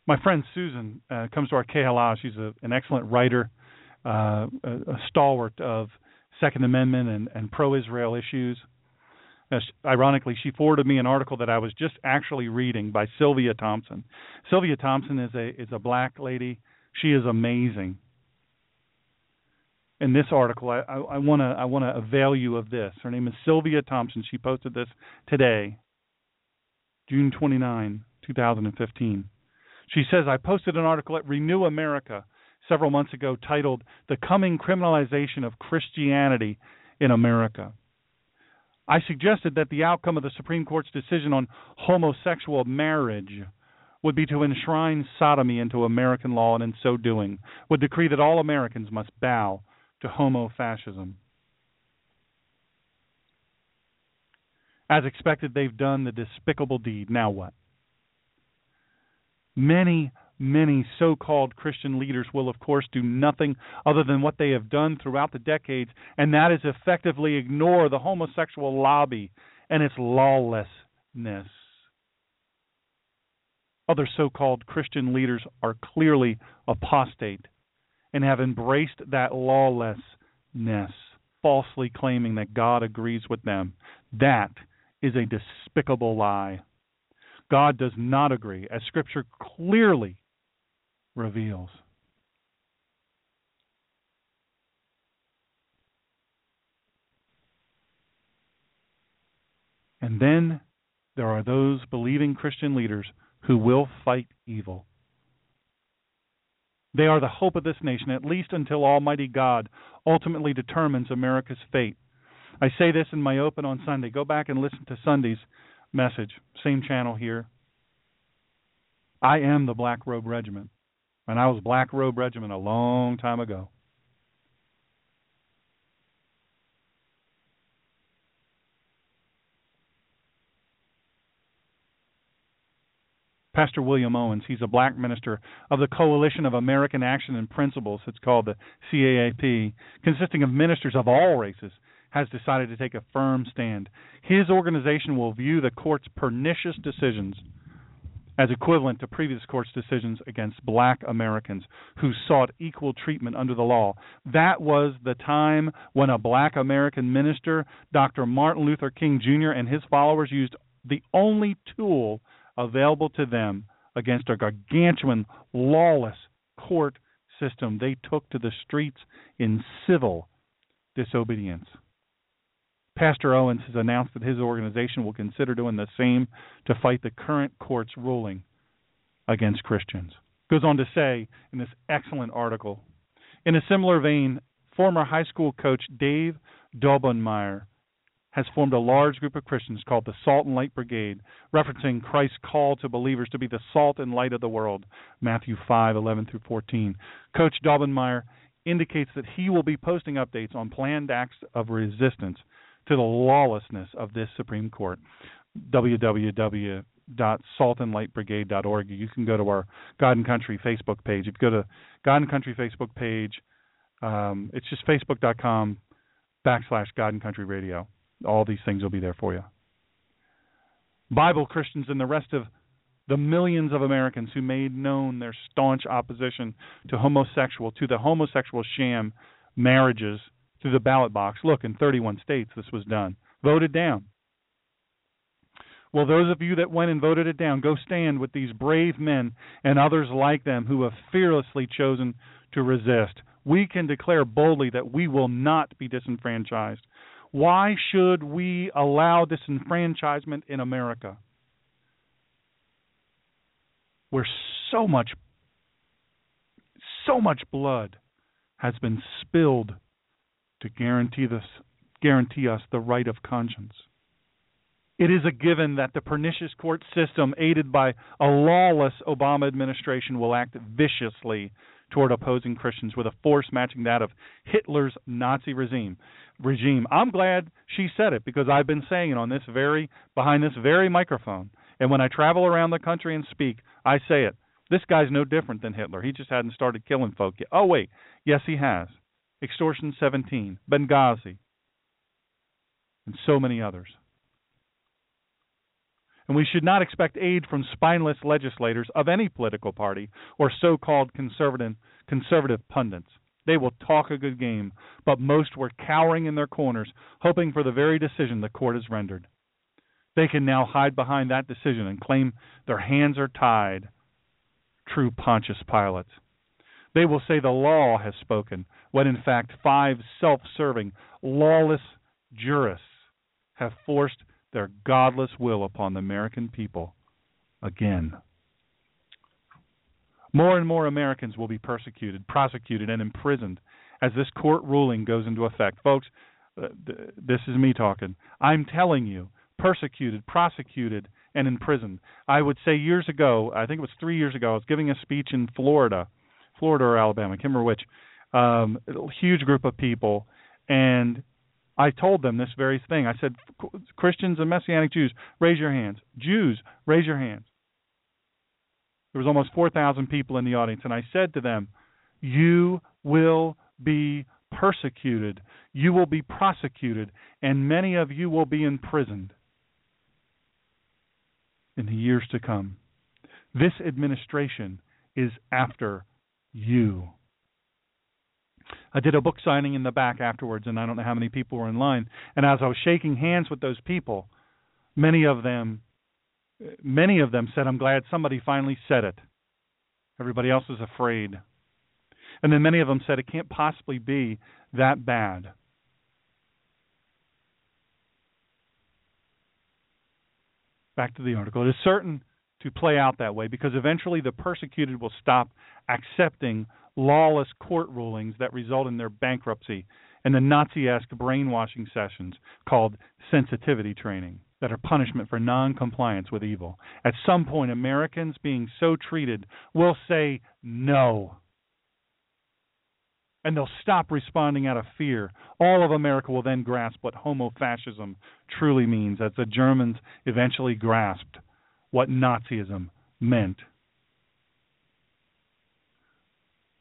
My friend Susan uh, comes to our KLA. She's a, an excellent writer, uh, a, a, stalwart of Second Amendment and, and pro-Israel issues. Uh, ironically, she forwarded me an article that I was just actually reading by Sylvia Thompson. Sylvia Thompson is a is a black lady. She is amazing in this article. I, I want to I want to avail you of this. Her name is Sylvia Thompson. She posted this today, June 29, 2015. She says I posted an article at Renew America several months ago titled "The Coming Criminalization of Christianity in America." I suggested that the outcome of the Supreme Court's decision on homosexual marriage would be to enshrine sodomy into American law and in so doing would decree that all Americans must bow to homo fascism. As expected, they've done the despicable deed. Now what? Many, many so called Christian leaders will, of course, do nothing other than what they have done throughout the decades, and that is effectively ignore the homosexual lobby and its lawlessness. Other so called Christian leaders are clearly apostate and have embraced that lawlessness, falsely claiming that God agrees with them. That is a despicable lie. God does not agree, as Scripture clearly reveals. And then there are those believing Christian leaders who will fight evil. They are the hope of this nation, at least until Almighty God ultimately determines America's fate. I say this in my open on Sunday. Go back and listen to Sunday's message, same channel here. I am the Black Robe Regiment, and I was Black Robe Regiment a long time ago. Pastor William Owens. He's a black minister of the Coalition of American Action and Principles, it's called the CAAP, consisting of ministers of all races, has decided to take a firm stand. His organization will view the court's pernicious decisions as equivalent to previous court's decisions against black Americans who sought equal treatment under the law. That was the time when a black American minister, Dr. Martin Luther King Jr., and his followers used the only tool available to them against a gargantuan, lawless court system they took to the streets in civil disobedience. Pastor Owens has announced that his organization will consider doing the same to fight the current court's ruling against Christians. Goes on to say in this excellent article In a similar vein, former high school coach Dave Daubenmire has formed a large group of Christians called the Salt and Light Brigade, referencing Christ's call to believers to be the salt and light of the world, Matthew 5:11 through 14. Coach Daubenmire indicates that he will be posting updates on planned acts of resistance to the lawlessness of this Supreme Court. www.saltandlightbrigade.org. You can go to our God and Country Facebook page. If you go to God and Country Facebook page, um, it's just facebook.com backslash God and Country Radio all these things will be there for you. Bible Christians and the rest of the millions of Americans who made known their staunch opposition to homosexual to the homosexual sham marriages through the ballot box. Look, in 31 states this was done. Voted down. Well, those of you that went and voted it down, go stand with these brave men and others like them who have fearlessly chosen to resist. We can declare boldly that we will not be disenfranchised. Why should we allow disenfranchisement in America? Where so much so much blood has been spilled to guarantee this guarantee us the right of conscience. It is a given that the pernicious court system aided by a lawless Obama administration will act viciously toward opposing Christians with a force matching that of Hitler's Nazi regime. Regime. I'm glad she said it because I've been saying it on this very behind this very microphone. And when I travel around the country and speak, I say it. This guy's no different than Hitler. He just hadn't started killing folk yet. Oh wait, yes he has. Extortion 17, Benghazi, and so many others and we should not expect aid from spineless legislators of any political party or so-called conservative conservative pundits. They will talk a good game, but most were cowering in their corners, hoping for the very decision the court has rendered. They can now hide behind that decision and claim their hands are tied. True Pontius Pilate. They will say the law has spoken, when in fact five self serving, lawless jurists have forced their godless will upon the American people again. More and more Americans will be persecuted, prosecuted, and imprisoned as this court ruling goes into effect. Folks, uh, this is me talking. I'm telling you, persecuted, prosecuted, and imprisoned. I would say years ago, I think it was three years ago, I was giving a speech in Florida, Florida or Alabama, I can't remember which. Um, a huge group of people, and I told them this very thing. I said, Christians and Messianic Jews, raise your hands. Jews, raise your hands. There was almost 4,000 people in the audience, and I said to them, You will be persecuted, you will be prosecuted, and many of you will be imprisoned in the years to come. This administration is after you. I did a book signing in the back afterwards, and I don't know how many people were in line. And as I was shaking hands with those people, many of them Many of them said, I'm glad somebody finally said it. Everybody else was afraid. And then many of them said, it can't possibly be that bad. Back to the article. It is certain to play out that way because eventually the persecuted will stop accepting lawless court rulings that result in their bankruptcy and the Nazi esque brainwashing sessions called sensitivity training that are punishment for non-compliance with evil. At some point, Americans being so treated will say no. And they'll stop responding out of fear. All of America will then grasp what homo fascism truly means, as the Germans eventually grasped what Nazism meant.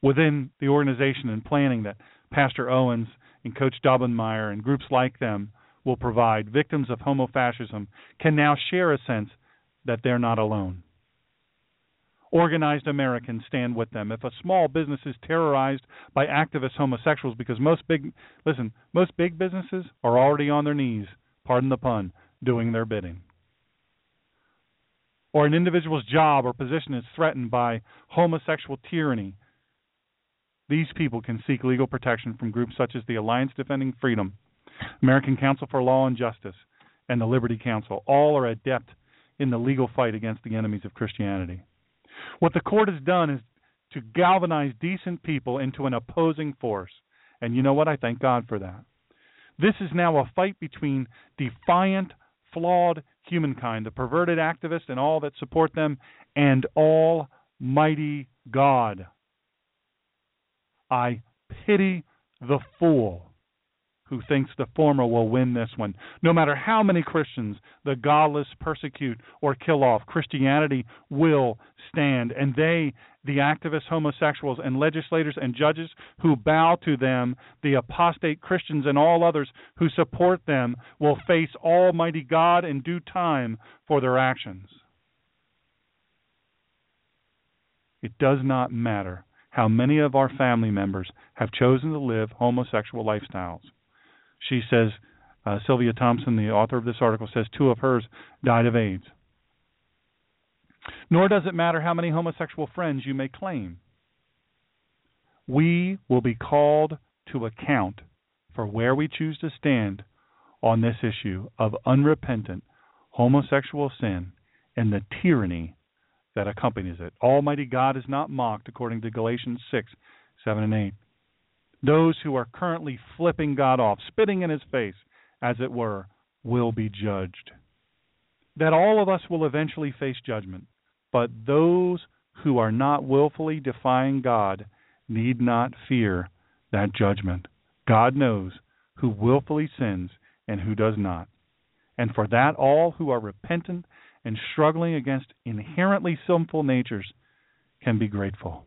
Within the organization and planning that Pastor Owens and Coach Daubenmire and groups like them will provide, victims of homofascism can now share a sense that they're not alone. Organized Americans stand with them. If a small business is terrorized by activist homosexuals, because most big, listen, most big businesses are already on their knees, pardon the pun, doing their bidding. Or an individual's job or position is threatened by homosexual tyranny. These people can seek legal protection from groups such as the Alliance Defending Freedom American Council for Law and Justice, and the Liberty Counsel. All are adept in the legal fight against the enemies of Christianity. What the court has done is to galvanize decent people into an opposing force. And you know what? I thank God for that. This is now a fight between defiant, flawed humankind, the perverted activists and all that support them, and Almighty God. I pity the fool who thinks the former will win this one. No matter how many Christians the godless persecute or kill off, Christianity will stand. And they, the activists, homosexuals, and legislators and judges who bow to them, the apostate Christians and all others who support them, will face Almighty God in due time for their actions. It does not matter how many of our family members have chosen to live homosexual lifestyles. She says, uh, Sylvia Thompson, the author of this article, says two of hers died of AIDS. Nor does it matter how many homosexual friends you may claim. We will be called to account for where we choose to stand on this issue of unrepentant homosexual sin and the tyranny that accompanies it. Almighty God is not mocked, according to Galatians 6 7 and 8 those who are currently flipping God off, spitting in his face, as it were, will be judged. That all of us will eventually face judgment, but those who are not willfully defying God need not fear that judgment. God knows who willfully sins and who does not. And for that, all who are repentant and struggling against inherently sinful natures can be grateful.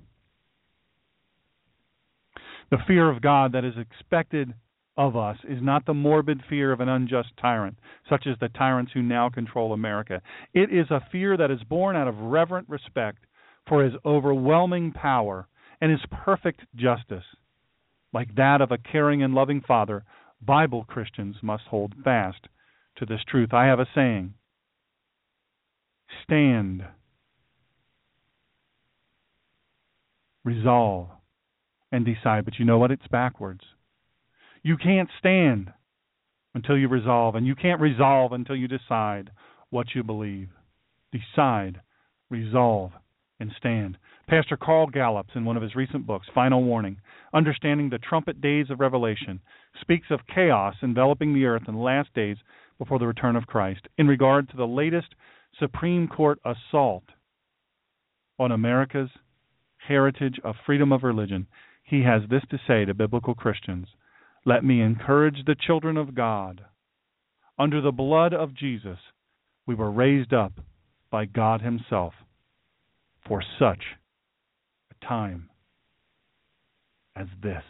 The fear of God that is expected of us is not the morbid fear of an unjust tyrant, such as the tyrants who now control America. It is a fear that is born out of reverent respect for his overwhelming power and his perfect justice. Like that of a caring and loving father, Bible Christians must hold fast to this truth. I have a saying stand, resolve, and decide. But you know what? It's backwards. You can't stand until you resolve, and you can't resolve until you decide what you believe. Decide, resolve, and stand. Pastor Carl Gallups, in one of his recent books, Final Warning Understanding the Trumpet Days of Revelation, speaks of chaos enveloping the earth in the last days before the return of Christ in regard to the latest Supreme Court assault on America's heritage of freedom of religion he has this to say to biblical Christians Let me encourage the children of God. Under the blood of Jesus, we were raised up by God Himself for such a time as this.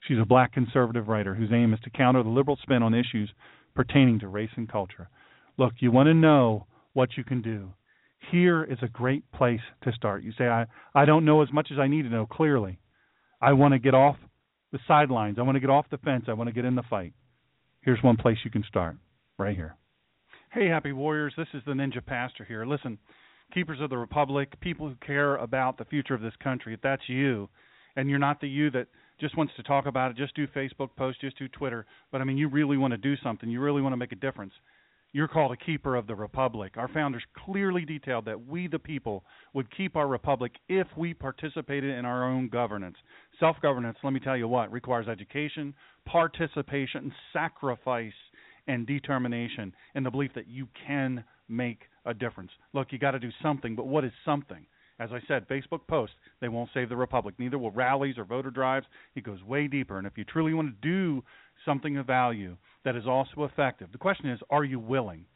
She's a black conservative writer whose aim is to counter the liberal spin on issues pertaining to race and culture. Look, you want to know what you can do. Here is a great place to start. You say, I, I don't know as much as I need to know clearly. I want to get off the sidelines. I want to get off the fence. I want to get in the fight. Here's one place you can start right here. Hey, happy warriors. This is the Ninja Pastor here. Listen, keepers of the Republic, people who care about the future of this country, if that's you, and you're not the you that just wants to talk about it, just do Facebook posts, just do Twitter, but I mean, you really want to do something, you really want to make a difference. You're called a keeper of the republic. Our founders clearly detailed that we, the people, would keep our republic if we participated in our own governance. Self governance, let me tell you what, requires education, participation, sacrifice, and determination, and the belief that you can make a difference. Look, you got to do something, but what is something? As I said, Facebook posts, they won't save the republic. Neither will rallies or voter drives. It goes way deeper. And if you truly want to do something of value, that is also effective. The question is, are you willing?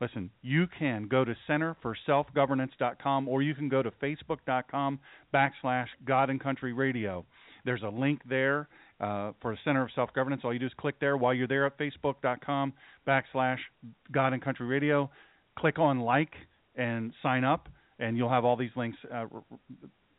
Listen, you can go to centerforselfgovernance.com or you can go to facebook.com backslash God and Country Radio. There's a link there uh, for Center of Self Governance. All you do is click there while you're there at facebook.com backslash God and Country Radio. Click on like and sign up, and you'll have all these links uh,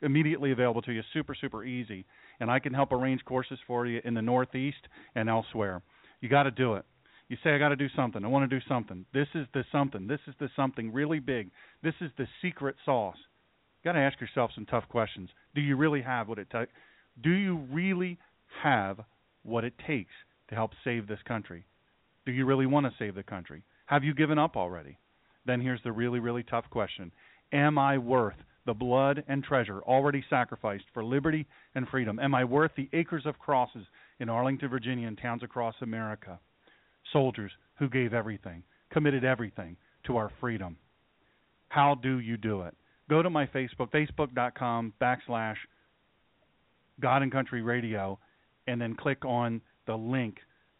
immediately available to you. Super, super easy. And I can help arrange courses for you in the Northeast and elsewhere. You got to do it. You say, I got to do something. I want to do something. This is the something. This is the something really big. This is the secret sauce. You got to ask yourself some tough questions. Do you really have what it takes? Do you really have what it takes to help save this country? Do you really want to save the country? Have you given up already? Then here's the really, really tough question Am I worth the blood and treasure already sacrificed for liberty and freedom? Am I worth the acres of crosses in Arlington, Virginia, and towns across America? Soldiers who gave everything, committed everything to our freedom. How do you do it? Go to my Facebook, facebook.com backslash God and Country Radio, and then click on the link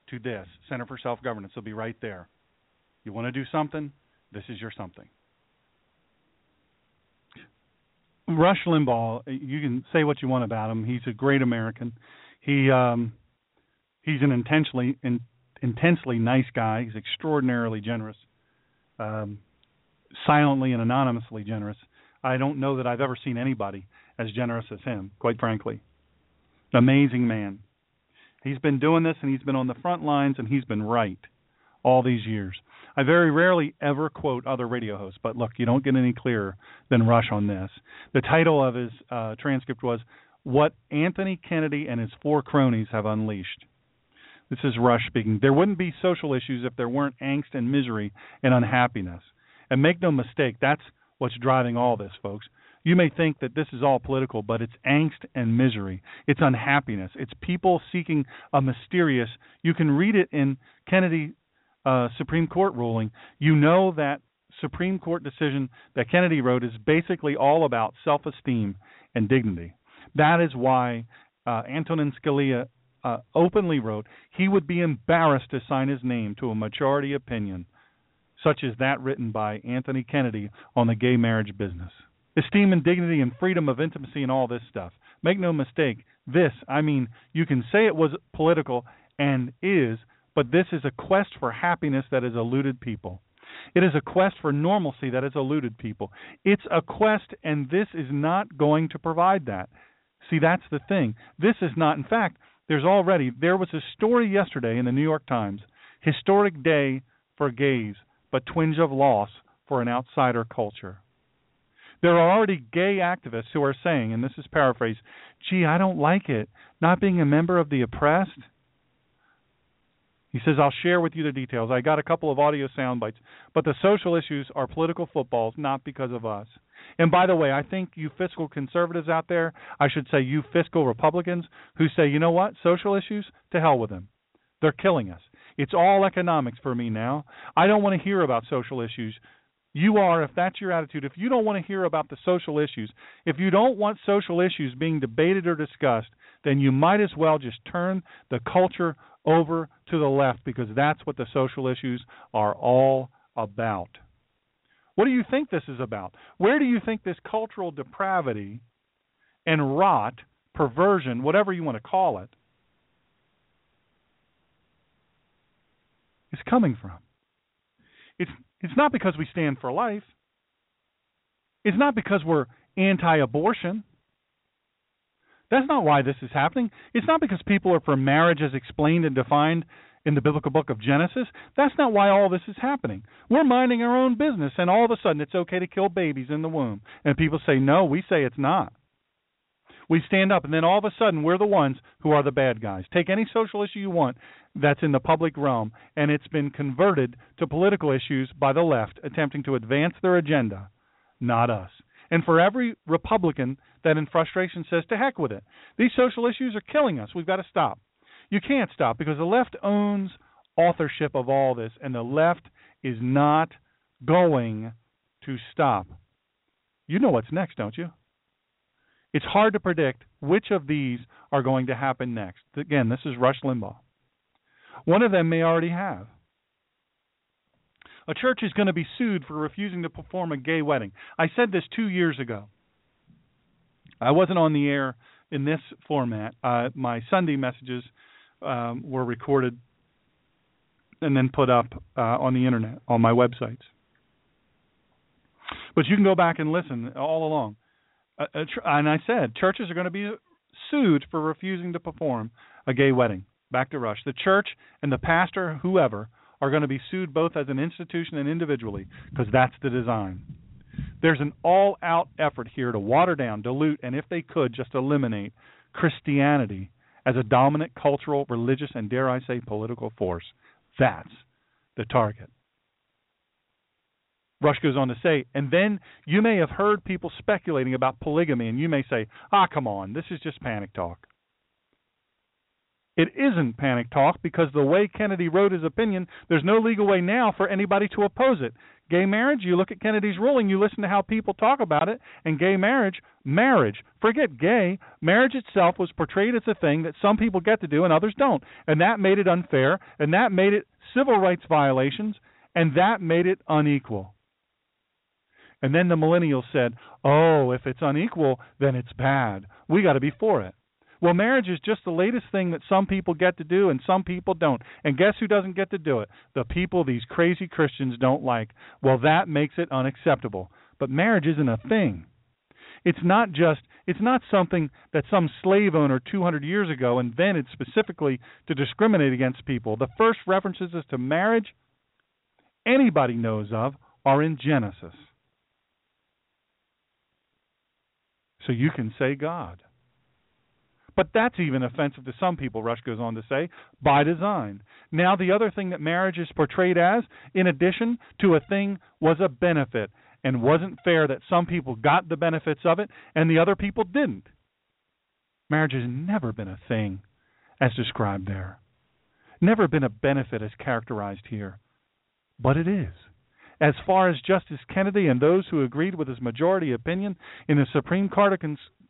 to this Center for Self Governance. It'll be right there. You want to do something? This is your something. Rush Limbaugh, you can say what you want about him. He's a great American. He um, he's an intensely in, intensely nice guy. He's extraordinarily generous, um, silently and anonymously generous. I don't know that I've ever seen anybody as generous as him, quite frankly. Amazing man. He's been doing this and he's been on the front lines and he's been right all these years. I very rarely ever quote other radio hosts, but look, you don't get any clearer than Rush on this. The title of his uh, transcript was What Anthony Kennedy and His Four Cronies Have Unleashed. This is Rush speaking. There wouldn't be social issues if there weren't angst and misery and unhappiness. And make no mistake, that's what's driving all this, folks. You may think that this is all political, but it's angst and misery. It's unhappiness. It's people seeking a mysterious. You can read it in Kennedy uh, Supreme Court ruling, you know that Supreme Court decision that Kennedy wrote is basically all about self esteem and dignity. That is why uh, Antonin Scalia uh, openly wrote he would be embarrassed to sign his name to a majority opinion such as that written by Anthony Kennedy on the gay marriage business. Esteem and dignity and freedom of intimacy and all this stuff. Make no mistake, this, I mean, you can say it was political and is but this is a quest for happiness that has eluded people. It is a quest for normalcy that has eluded people. It's a quest, and this is not going to provide that. See, that's the thing. This is not, in fact, there's already, there was a story yesterday in the New York Times historic day for gays, but twinge of loss for an outsider culture. There are already gay activists who are saying, and this is paraphrased, gee, I don't like it, not being a member of the oppressed. He says, I'll share with you the details. I got a couple of audio sound bites, but the social issues are political footballs, not because of us. And by the way, I think you fiscal conservatives out there, I should say you fiscal Republicans, who say, you know what, social issues, to hell with them. They're killing us. It's all economics for me now. I don't want to hear about social issues. You are, if that's your attitude, if you don't want to hear about the social issues, if you don't want social issues being debated or discussed, then you might as well just turn the culture over to the left because that's what the social issues are all about. What do you think this is about? Where do you think this cultural depravity and rot, perversion, whatever you want to call it, is coming from? It's it's not because we stand for life. It's not because we're anti-abortion. That's not why this is happening. It's not because people are for marriage as explained and defined in the biblical book of Genesis. That's not why all this is happening. We're minding our own business, and all of a sudden it's okay to kill babies in the womb. And people say, no, we say it's not. We stand up, and then all of a sudden we're the ones who are the bad guys. Take any social issue you want that's in the public realm, and it's been converted to political issues by the left attempting to advance their agenda, not us. And for every Republican that in frustration says, to heck with it, these social issues are killing us, we've got to stop. You can't stop because the left owns authorship of all this, and the left is not going to stop. You know what's next, don't you? It's hard to predict which of these are going to happen next. Again, this is Rush Limbaugh. One of them may already have. A church is going to be sued for refusing to perform a gay wedding. I said this two years ago. I wasn't on the air in this format. Uh, my Sunday messages um, were recorded and then put up uh, on the internet on my websites. But you can go back and listen all along. Uh, and I said churches are going to be sued for refusing to perform a gay wedding. Back to Rush. The church and the pastor, whoever, are going to be sued both as an institution and individually because that's the design. There's an all out effort here to water down, dilute, and if they could, just eliminate Christianity as a dominant cultural, religious, and dare I say, political force. That's the target. Rush goes on to say, and then you may have heard people speculating about polygamy, and you may say, ah, come on, this is just panic talk. It isn't panic talk because the way Kennedy wrote his opinion, there's no legal way now for anybody to oppose it. Gay marriage, you look at Kennedy's ruling, you listen to how people talk about it, and gay marriage, marriage, forget gay, marriage itself was portrayed as a thing that some people get to do and others don't. And that made it unfair, and that made it civil rights violations, and that made it unequal. And then the millennials said, oh, if it's unequal, then it's bad. We got to be for it. Well, marriage is just the latest thing that some people get to do and some people don't. And guess who doesn't get to do it? The people these crazy Christians don't like. Well, that makes it unacceptable. But marriage isn't a thing. It's not just it's not something that some slave owner 200 years ago invented specifically to discriminate against people. The first references to marriage anybody knows of are in Genesis. So you can say God. But that's even offensive to some people, Rush goes on to say, by design. Now, the other thing that marriage is portrayed as, in addition to a thing, was a benefit, and wasn't fair that some people got the benefits of it and the other people didn't. Marriage has never been a thing as described there, never been a benefit as characterized here. But it is. As far as Justice Kennedy and those who agreed with his majority opinion in the Supreme Court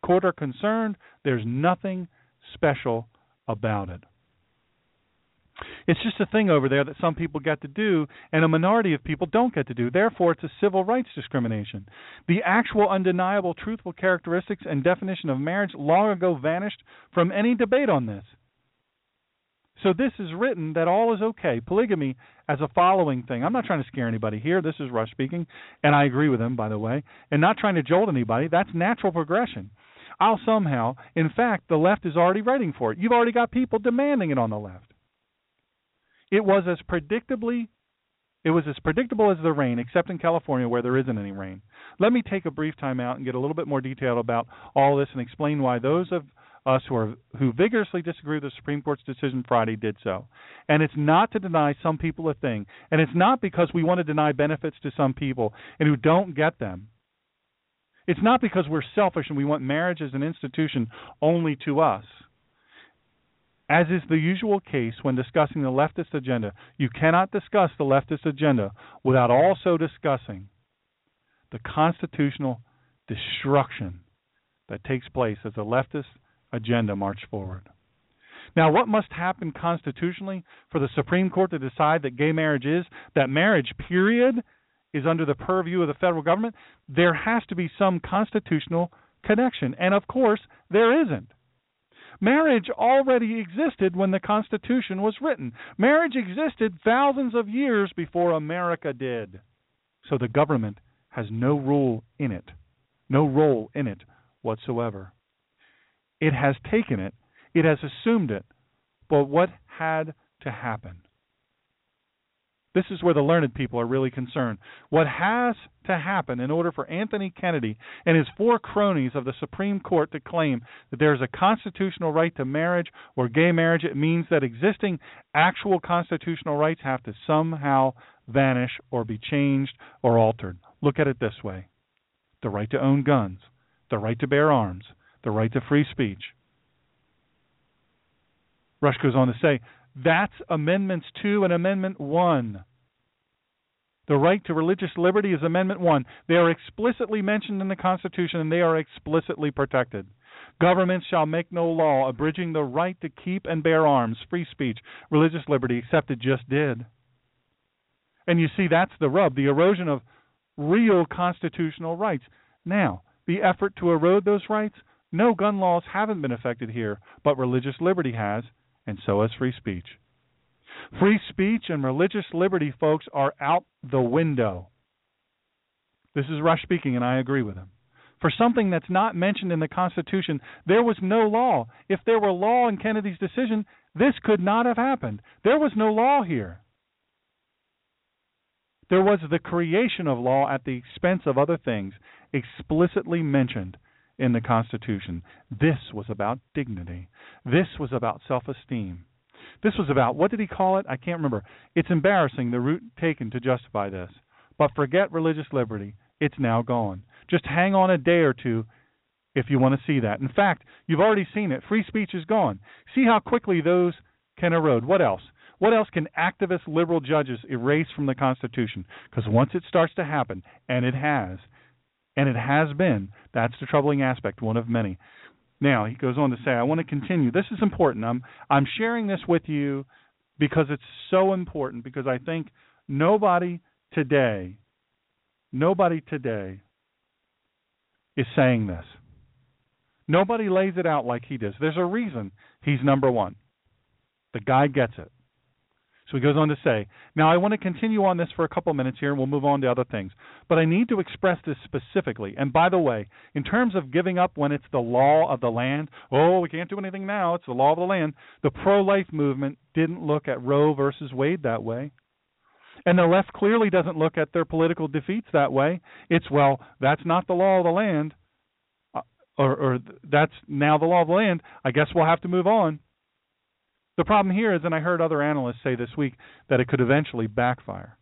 court are concerned, there's nothing special about it. It's just a thing over there that some people get to do and a minority of people don't get to do. Therefore, it's a civil rights discrimination. The actual, undeniable, truthful characteristics and definition of marriage long ago vanished from any debate on this. So this is written that all is okay. Polygamy as a following thing. I'm not trying to scare anybody here. This is Rush speaking, and I agree with him, by the way, and not trying to jolt anybody. That's natural progression. I'll somehow, in fact, the left is already writing for it. You've already got people demanding it on the left. It was as predictably it was as predictable as the rain, except in California where there isn't any rain. Let me take a brief time out and get a little bit more detail about all this and explain why those of us who are who vigorously disagree with the Supreme Court's decision Friday did so. And it's not to deny some people a thing, and it's not because we want to deny benefits to some people and who don't get them. It's not because we're selfish and we want marriage as an institution only to us. As is the usual case when discussing the leftist agenda, you cannot discuss the leftist agenda without also discussing the constitutional destruction that takes place as the leftist agenda march forward. Now, what must happen constitutionally for the Supreme Court to decide that gay marriage is, that marriage, period, is under the purview of the federal government, there has to be some constitutional connection. And of course, there isn't. Marriage already existed when the Constitution was written. Marriage existed thousands of years before America did. So the government has no role in it, no role in it whatsoever. It has taken it, it has assumed it. But what had to happen? This is where the learned people are really concerned. What has to happen in order for Anthony Kennedy and his four cronies of the Supreme Court to claim that there is a constitutional right to marriage or gay marriage? It means that existing actual constitutional rights have to somehow vanish or be changed or altered. Look at it this way the right to own guns, the right to bear arms, the right to free speech. Rush goes on to say that's Amendments 2 and Amendment 1. The right to religious liberty is Amendment 1. They are explicitly mentioned in the Constitution and they are explicitly protected. Governments shall make no law abridging the right to keep and bear arms, free speech, religious liberty, except it just did. And you see, that's the rub the erosion of real constitutional rights. Now, the effort to erode those rights? No gun laws haven't been affected here, but religious liberty has, and so has free speech. Free speech and religious liberty, folks, are out the window. This is Rush speaking, and I agree with him. For something that's not mentioned in the Constitution, there was no law. If there were law in Kennedy's decision, this could not have happened. There was no law here. There was the creation of law at the expense of other things explicitly mentioned in the Constitution. This was about dignity. This was about self esteem. This was about, what did he call it? I can't remember. It's embarrassing the route taken to justify this. But forget religious liberty. It's now gone. Just hang on a day or two if you want to see that. In fact, you've already seen it. Free speech is gone. See how quickly those can erode. What else? What else can activist liberal judges erase from the Constitution? Because once it starts to happen, and it has, and it has been. That's the troubling aspect, one of many. Now, he goes on to say, I want to continue. This is important. I'm I'm sharing this with you because it's so important because I think nobody today nobody today is saying this. Nobody lays it out like he does. There's a reason he's number 1. The guy gets it. He goes on to say, Now I want to continue on this for a couple minutes here and we'll move on to other things. But I need to express this specifically. And by the way, in terms of giving up when it's the law of the land, oh, we can't do anything now, it's the law of the land, the pro life movement didn't look at Roe versus Wade that way. And the left clearly doesn't look at their political defeats that way. It's, well, that's not the law of the land. Uh, or, or that's now the law of the land. I guess we'll have to move on. The problem here is, and I heard other analysts say this week, that it could eventually backfire.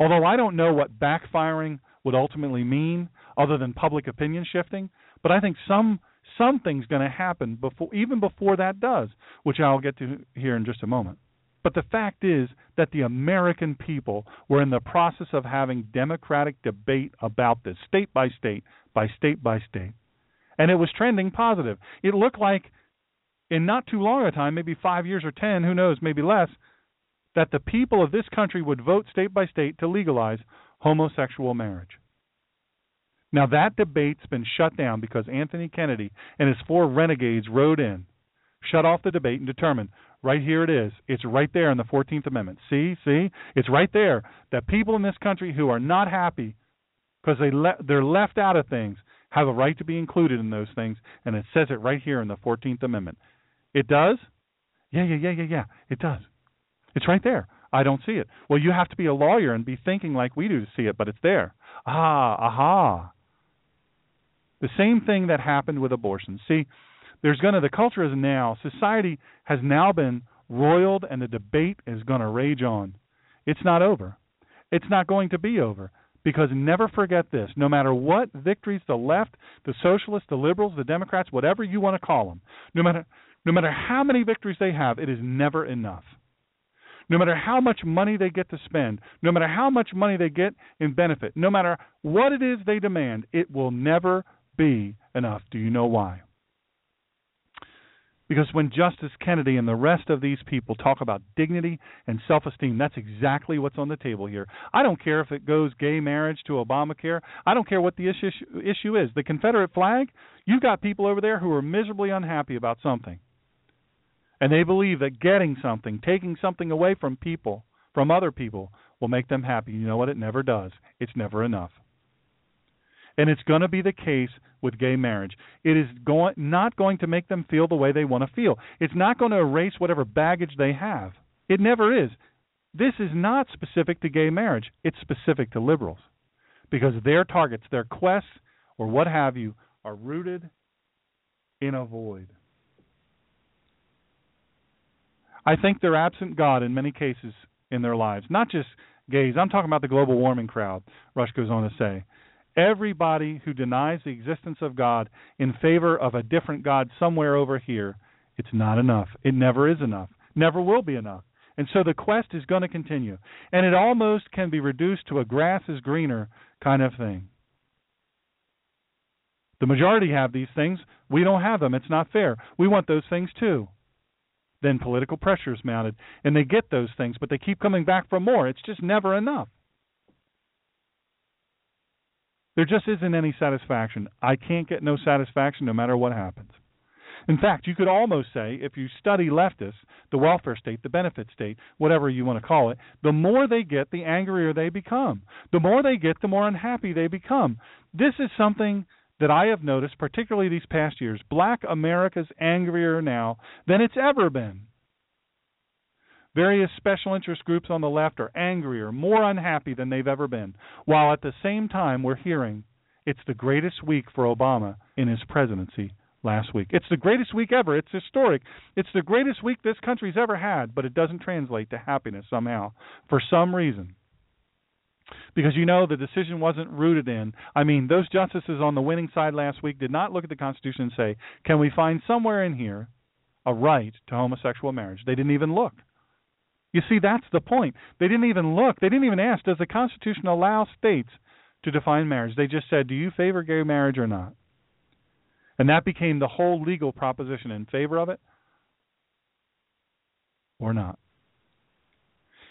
Although I don't know what backfiring would ultimately mean, other than public opinion shifting, but I think some something's going to happen before, even before that does, which I'll get to here in just a moment. But the fact is that the American people were in the process of having democratic debate about this, state by state, by state by state. And it was trending positive. It looked like in not too long a time, maybe five years or ten, who knows, maybe less, that the people of this country would vote state by state to legalize homosexual marriage. Now, that debate's been shut down because Anthony Kennedy and his four renegades rode in, shut off the debate, and determined right here it is. It's right there in the 14th Amendment. See, see? It's right there that people in this country who are not happy because they le- they're left out of things have a right to be included in those things, and it says it right here in the 14th Amendment. It does? Yeah, yeah, yeah, yeah, yeah. It does. It's right there. I don't see it. Well, you have to be a lawyer and be thinking like we do to see it, but it's there. Ah, aha. The same thing that happened with abortion. See, there's going to the culture is now society has now been roiled and the debate is going to rage on. It's not over. It's not going to be over because never forget this no matter what victories the left, the socialists, the liberals, the Democrats, whatever you want to call them, no matter no matter how many victories they have, it is never enough. No matter how much money they get to spend, no matter how much money they get in benefit, no matter what it is they demand, it will never be enough. Do you know why? Because when Justice Kennedy and the rest of these people talk about dignity and self esteem, that's exactly what's on the table here. I don't care if it goes gay marriage to Obamacare. I don't care what the issue, issue is. The Confederate flag, you've got people over there who are miserably unhappy about something. And they believe that getting something, taking something away from people, from other people, will make them happy. You know what? It never does. It's never enough. And it's going to be the case with gay marriage. It is going not going to make them feel the way they want to feel. It's not going to erase whatever baggage they have. It never is. This is not specific to gay marriage. It's specific to liberals. Because their targets, their quests, or what have you, are rooted in a void. I think they're absent God in many cases in their lives, not just gays. I'm talking about the global warming crowd, Rush goes on to say. Everybody who denies the existence of God in favor of a different God somewhere over here, it's not enough. It never is enough. Never will be enough. And so the quest is going to continue. And it almost can be reduced to a grass is greener kind of thing. The majority have these things. We don't have them. It's not fair. We want those things too. Then political pressure is mounted, and they get those things, but they keep coming back for more. It's just never enough. There just isn't any satisfaction. I can't get no satisfaction no matter what happens. In fact, you could almost say, if you study leftists, the welfare state, the benefit state, whatever you want to call it, the more they get, the angrier they become. The more they get, the more unhappy they become. This is something that I have noticed, particularly these past years. Black America's angrier now than it's ever been. Various special interest groups on the left are angrier, more unhappy than they've ever been, while at the same time we're hearing it's the greatest week for Obama in his presidency last week. It's the greatest week ever. It's historic. It's the greatest week this country's ever had, but it doesn't translate to happiness somehow for some reason. Because you know the decision wasn't rooted in. I mean, those justices on the winning side last week did not look at the Constitution and say, can we find somewhere in here a right to homosexual marriage? They didn't even look. You see, that's the point. They didn't even look. They didn't even ask, does the Constitution allow states to define marriage? They just said, do you favor gay marriage or not? And that became the whole legal proposition in favor of it or not.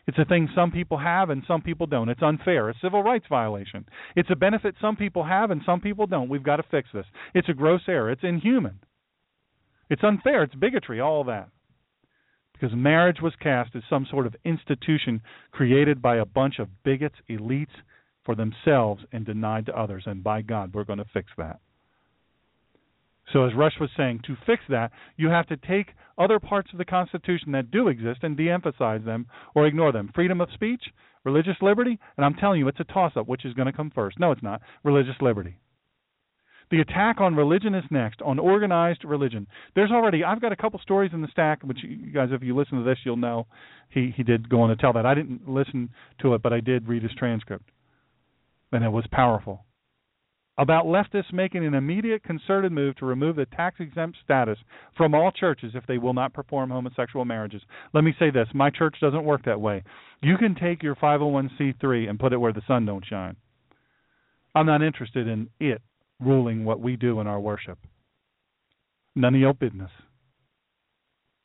It's a thing some people have and some people don't. It's unfair. A civil rights violation. It's a benefit some people have and some people don't. We've got to fix this. It's a gross error. It's inhuman. It's unfair. It's bigotry, all that because marriage was cast as some sort of institution created by a bunch of bigots, elites for themselves and denied to others. And by God, we're going to fix that. So, as Rush was saying, to fix that, you have to take other parts of the Constitution that do exist and de emphasize them or ignore them. Freedom of speech, religious liberty, and I'm telling you, it's a toss up which is going to come first. No, it's not. Religious liberty. The attack on religion is next, on organized religion. There's already I've got a couple stories in the stack, which you guys, if you listen to this, you'll know he he did go on to tell that. I didn't listen to it, but I did read his transcript, and it was powerful. About leftists making an immediate concerted move to remove the tax exempt status from all churches if they will not perform homosexual marriages. Let me say this my church doesn't work that way. You can take your 501c3 and put it where the sun don't shine. I'm not interested in it ruling what we do in our worship. None of your business.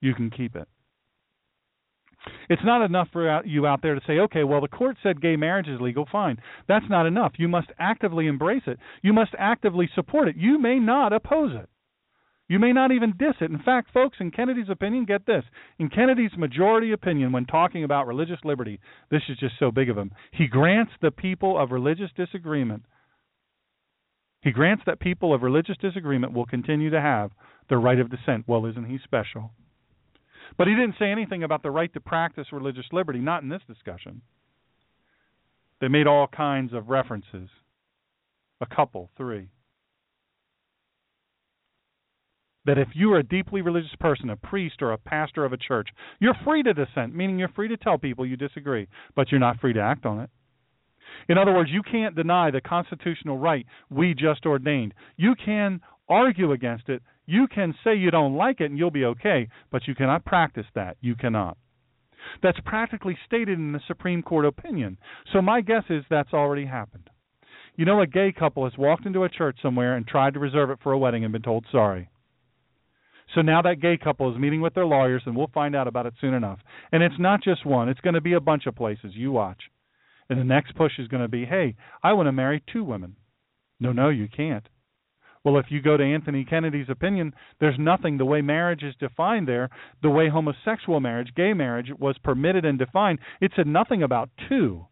You can keep it. It's not enough for you out there to say, okay, well, the court said gay marriage is legal, fine. That's not enough. You must actively embrace it. You must actively support it. You may not oppose it. You may not even diss it. In fact, folks, in Kennedy's opinion, get this. In Kennedy's majority opinion, when talking about religious liberty, this is just so big of him. He grants the people of religious disagreement he grants that people of religious disagreement will continue to have the right of dissent. Well, isn't he special? But he didn't say anything about the right to practice religious liberty, not in this discussion. They made all kinds of references. A couple, three. That if you are a deeply religious person, a priest or a pastor of a church, you're free to dissent, meaning you're free to tell people you disagree, but you're not free to act on it. In other words, you can't deny the constitutional right we just ordained. You can argue against it. You can say you don't like it and you'll be okay, but you cannot practice that. You cannot. That's practically stated in the Supreme Court opinion. So my guess is that's already happened. You know, a gay couple has walked into a church somewhere and tried to reserve it for a wedding and been told sorry. So now that gay couple is meeting with their lawyers, and we'll find out about it soon enough. And it's not just one, it's going to be a bunch of places. You watch. And the next push is going to be, hey, I want to marry two women. No, no, you can't. Well, if you go to Anthony Kennedy's opinion, there's nothing the way marriage is defined there, the way homosexual marriage, gay marriage was permitted and defined. It said nothing about two.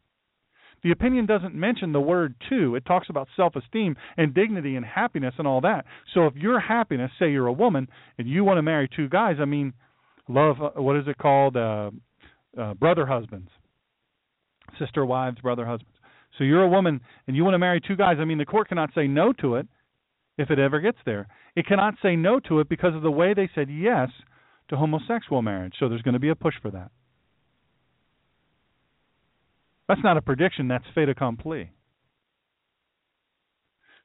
The opinion doesn't mention the word two. It talks about self-esteem and dignity and happiness and all that. So if your happiness, say you're a woman and you want to marry two guys, I mean, love. Uh, what is it called? Uh, uh, brother husbands, sister wives, brother husbands. So you're a woman and you want to marry two guys. I mean, the court cannot say no to it if it ever gets there. It cannot say no to it because of the way they said yes to homosexual marriage. So there's going to be a push for that. That's not a prediction, that's fait accompli.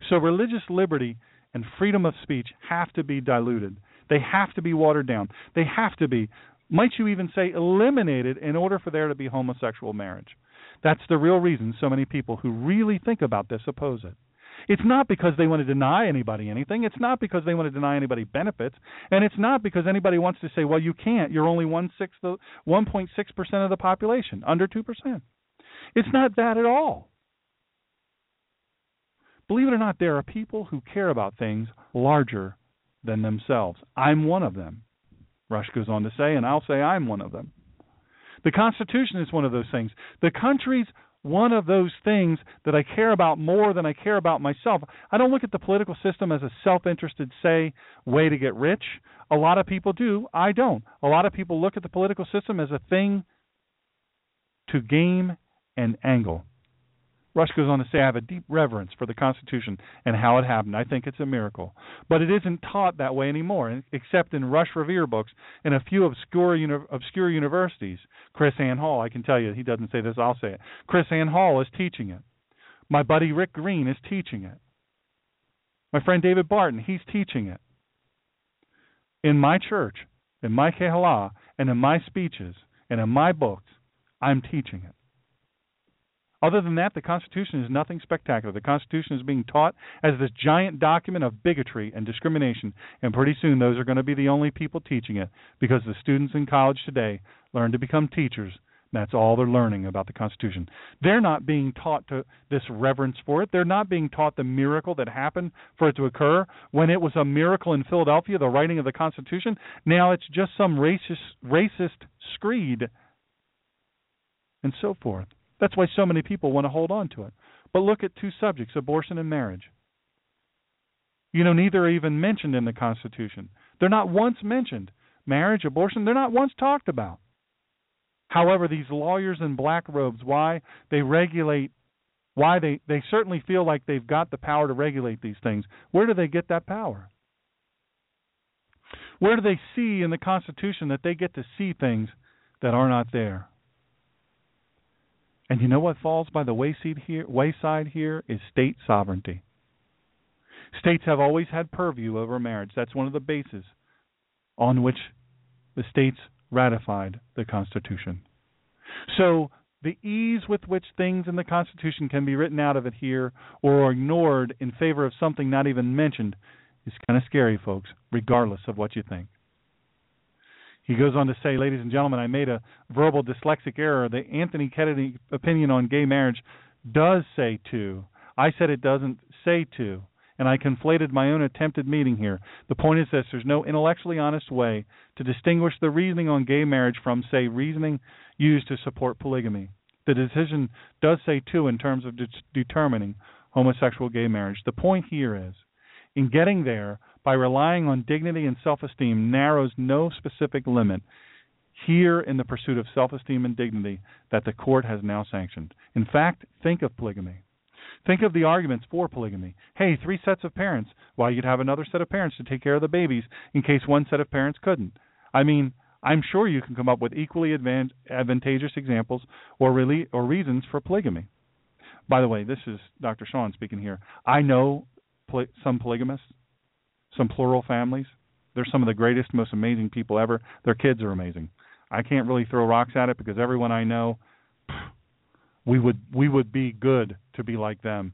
So religious liberty and freedom of speech have to be diluted. They have to be watered down. They have to be, might you even say, eliminated in order for there to be homosexual marriage. That's the real reason so many people who really think about this oppose it. It's not because they want to deny anybody anything. It's not because they want to deny anybody benefits, and it's not because anybody wants to say, "Well, you can't. You're only one sixth, one point six percent of the population, under two percent." It's not that at all. Believe it or not, there are people who care about things larger than themselves. I'm one of them. Rush goes on to say, and I'll say I'm one of them. The Constitution is one of those things. The country's one of those things that I care about more than I care about myself. I don't look at the political system as a self interested, say, way to get rich. A lot of people do. I don't. A lot of people look at the political system as a thing to game and angle. Rush goes on to say, I have a deep reverence for the Constitution and how it happened. I think it's a miracle. But it isn't taught that way anymore, except in Rush Revere books and a few obscure, uni- obscure universities. KrisAnne Hall, I can tell you, he doesn't say this, I'll say it. KrisAnne Hall is teaching it. My buddy Rick Green is teaching it. My friend David Barton, he's teaching it. In my church, in my Kehala, and in my speeches, and in my books, I'm teaching it. Other than that, the Constitution is nothing spectacular. The Constitution is being taught as this giant document of bigotry and discrimination, and pretty soon those are going to be the only people teaching it because the students in college today learn to become teachers. That's all they're learning about the Constitution. They're not being taught to this reverence for it. They're not being taught the miracle that happened for it to occur when it was a miracle in Philadelphia, the writing of the Constitution. Now it's just some racist racist screed and so forth. That's why so many people want to hold on to it. But look at two subjects abortion and marriage. You know, neither are even mentioned in the Constitution. They're not once mentioned. Marriage, abortion, they're not once talked about. However, these lawyers in black robes, why they regulate, why they, they certainly feel like they've got the power to regulate these things. Where do they get that power? Where do they see in the Constitution that they get to see things that are not there? And you know what falls by the wayside here, wayside here is state sovereignty. States have always had purview over marriage. That's one of the bases on which the states ratified the Constitution. So the ease with which things in the Constitution can be written out of it here or ignored in favor of something not even mentioned is kind of scary, folks, regardless of what you think. He goes on to say, ladies and gentlemen, I made a verbal dyslexic error. The Anthony Kennedy opinion on gay marriage does say to. I said it doesn't say to, and I conflated my own attempted meaning here. The point is this there's no intellectually honest way to distinguish the reasoning on gay marriage from, say, reasoning used to support polygamy. The decision does say to in terms of de- determining homosexual gay marriage. The point here is, in getting there, by relying on dignity and self esteem narrows no specific limit here in the pursuit of self esteem and dignity that the court has now sanctioned. In fact, think of polygamy. Think of the arguments for polygamy. Hey, three sets of parents. Why, you'd have another set of parents to take care of the babies in case one set of parents couldn't. I mean, I'm sure you can come up with equally advantageous examples or, or reasons for polygamy. By the way, this is Dr. Sean speaking here. I know poly- some polygamists some plural families. They're some of the greatest, most amazing people ever. Their kids are amazing. I can't really throw rocks at it because everyone I know, we would we would be good to be like them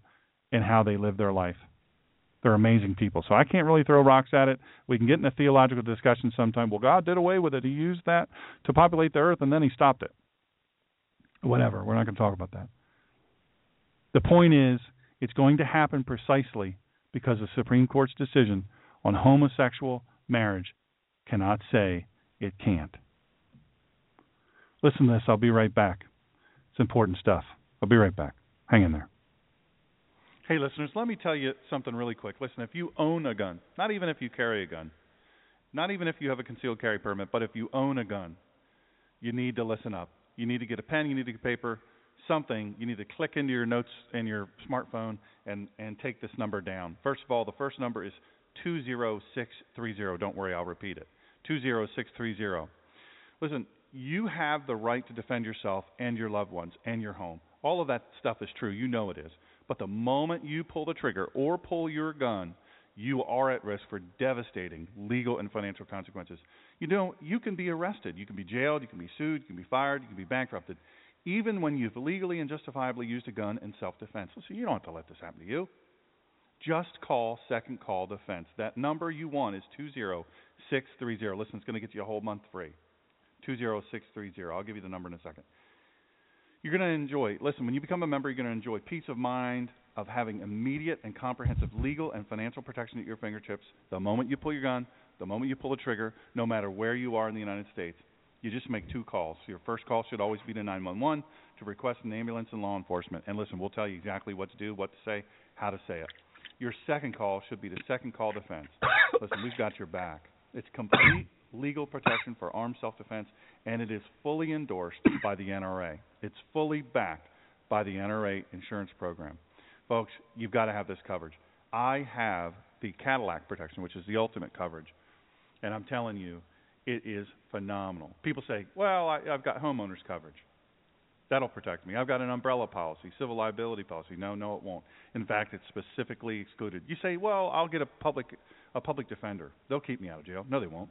in how they live their life. They're amazing people. So I can't really throw rocks at it. We can get in a theological discussion sometime. Well, God did away with it. He used that to populate the earth and then he stopped it. Whatever. We're not going to talk about that. The point is, it's going to happen precisely because the Supreme Court's decision on homosexual marriage cannot say it can't. Listen to this. I'll be right back. It's important stuff. I'll be right back. Hang in there. Hey, listeners, let me tell you something really quick. Listen, if you own a gun, not even if you carry a gun, not even if you have a concealed carry permit, but if you own a gun, you need to listen up. You need to get a pen, you need to get paper, something. You need to click into your notes in your smartphone and and take this number down. First of all, the first number is 20630. Don't worry, I'll repeat it. 20630. Listen, you have the right to defend yourself and your loved ones and your home. All of that stuff is true. You know it is. But the moment you pull the trigger or pull your gun, you are at risk for devastating legal and financial consequences. You know, you can be arrested, you can be jailed, you can be sued, you can be fired, you can be bankrupted, even when you've legally and justifiably used a gun in self defense. So you don't have to let this happen to you. Just call Second Call Defense. That number you want is 20630. Listen, it's going to get you a whole month free. 20630. I'll give you the number in a second. You're going to enjoy, listen, when you become a member, you're going to enjoy peace of mind of having immediate and comprehensive legal and financial protection at your fingertips the moment you pull your gun, the moment you pull the trigger, no matter where you are in the United States. You just make two calls. Your first call should always be to 911 to request an ambulance and law enforcement. And listen, we'll tell you exactly what to do, what to say, how to say it. Your second call should be the second call defense. listen, we've got your back. It's complete legal protection for armed self defense, and it is fully endorsed by the NRA. It's fully backed by the NRA insurance program. Folks, you've got to have this coverage. I have the Cadillac protection, which is the ultimate coverage, and I'm telling you, it is phenomenal. People say, well, I, I've got homeowners coverage. That'll protect me. I've got an umbrella policy, civil liability policy. No, no, it won't. In fact, it's specifically excluded. You say, well, I'll get a public a public defender. They'll keep me out of jail. No, they won't.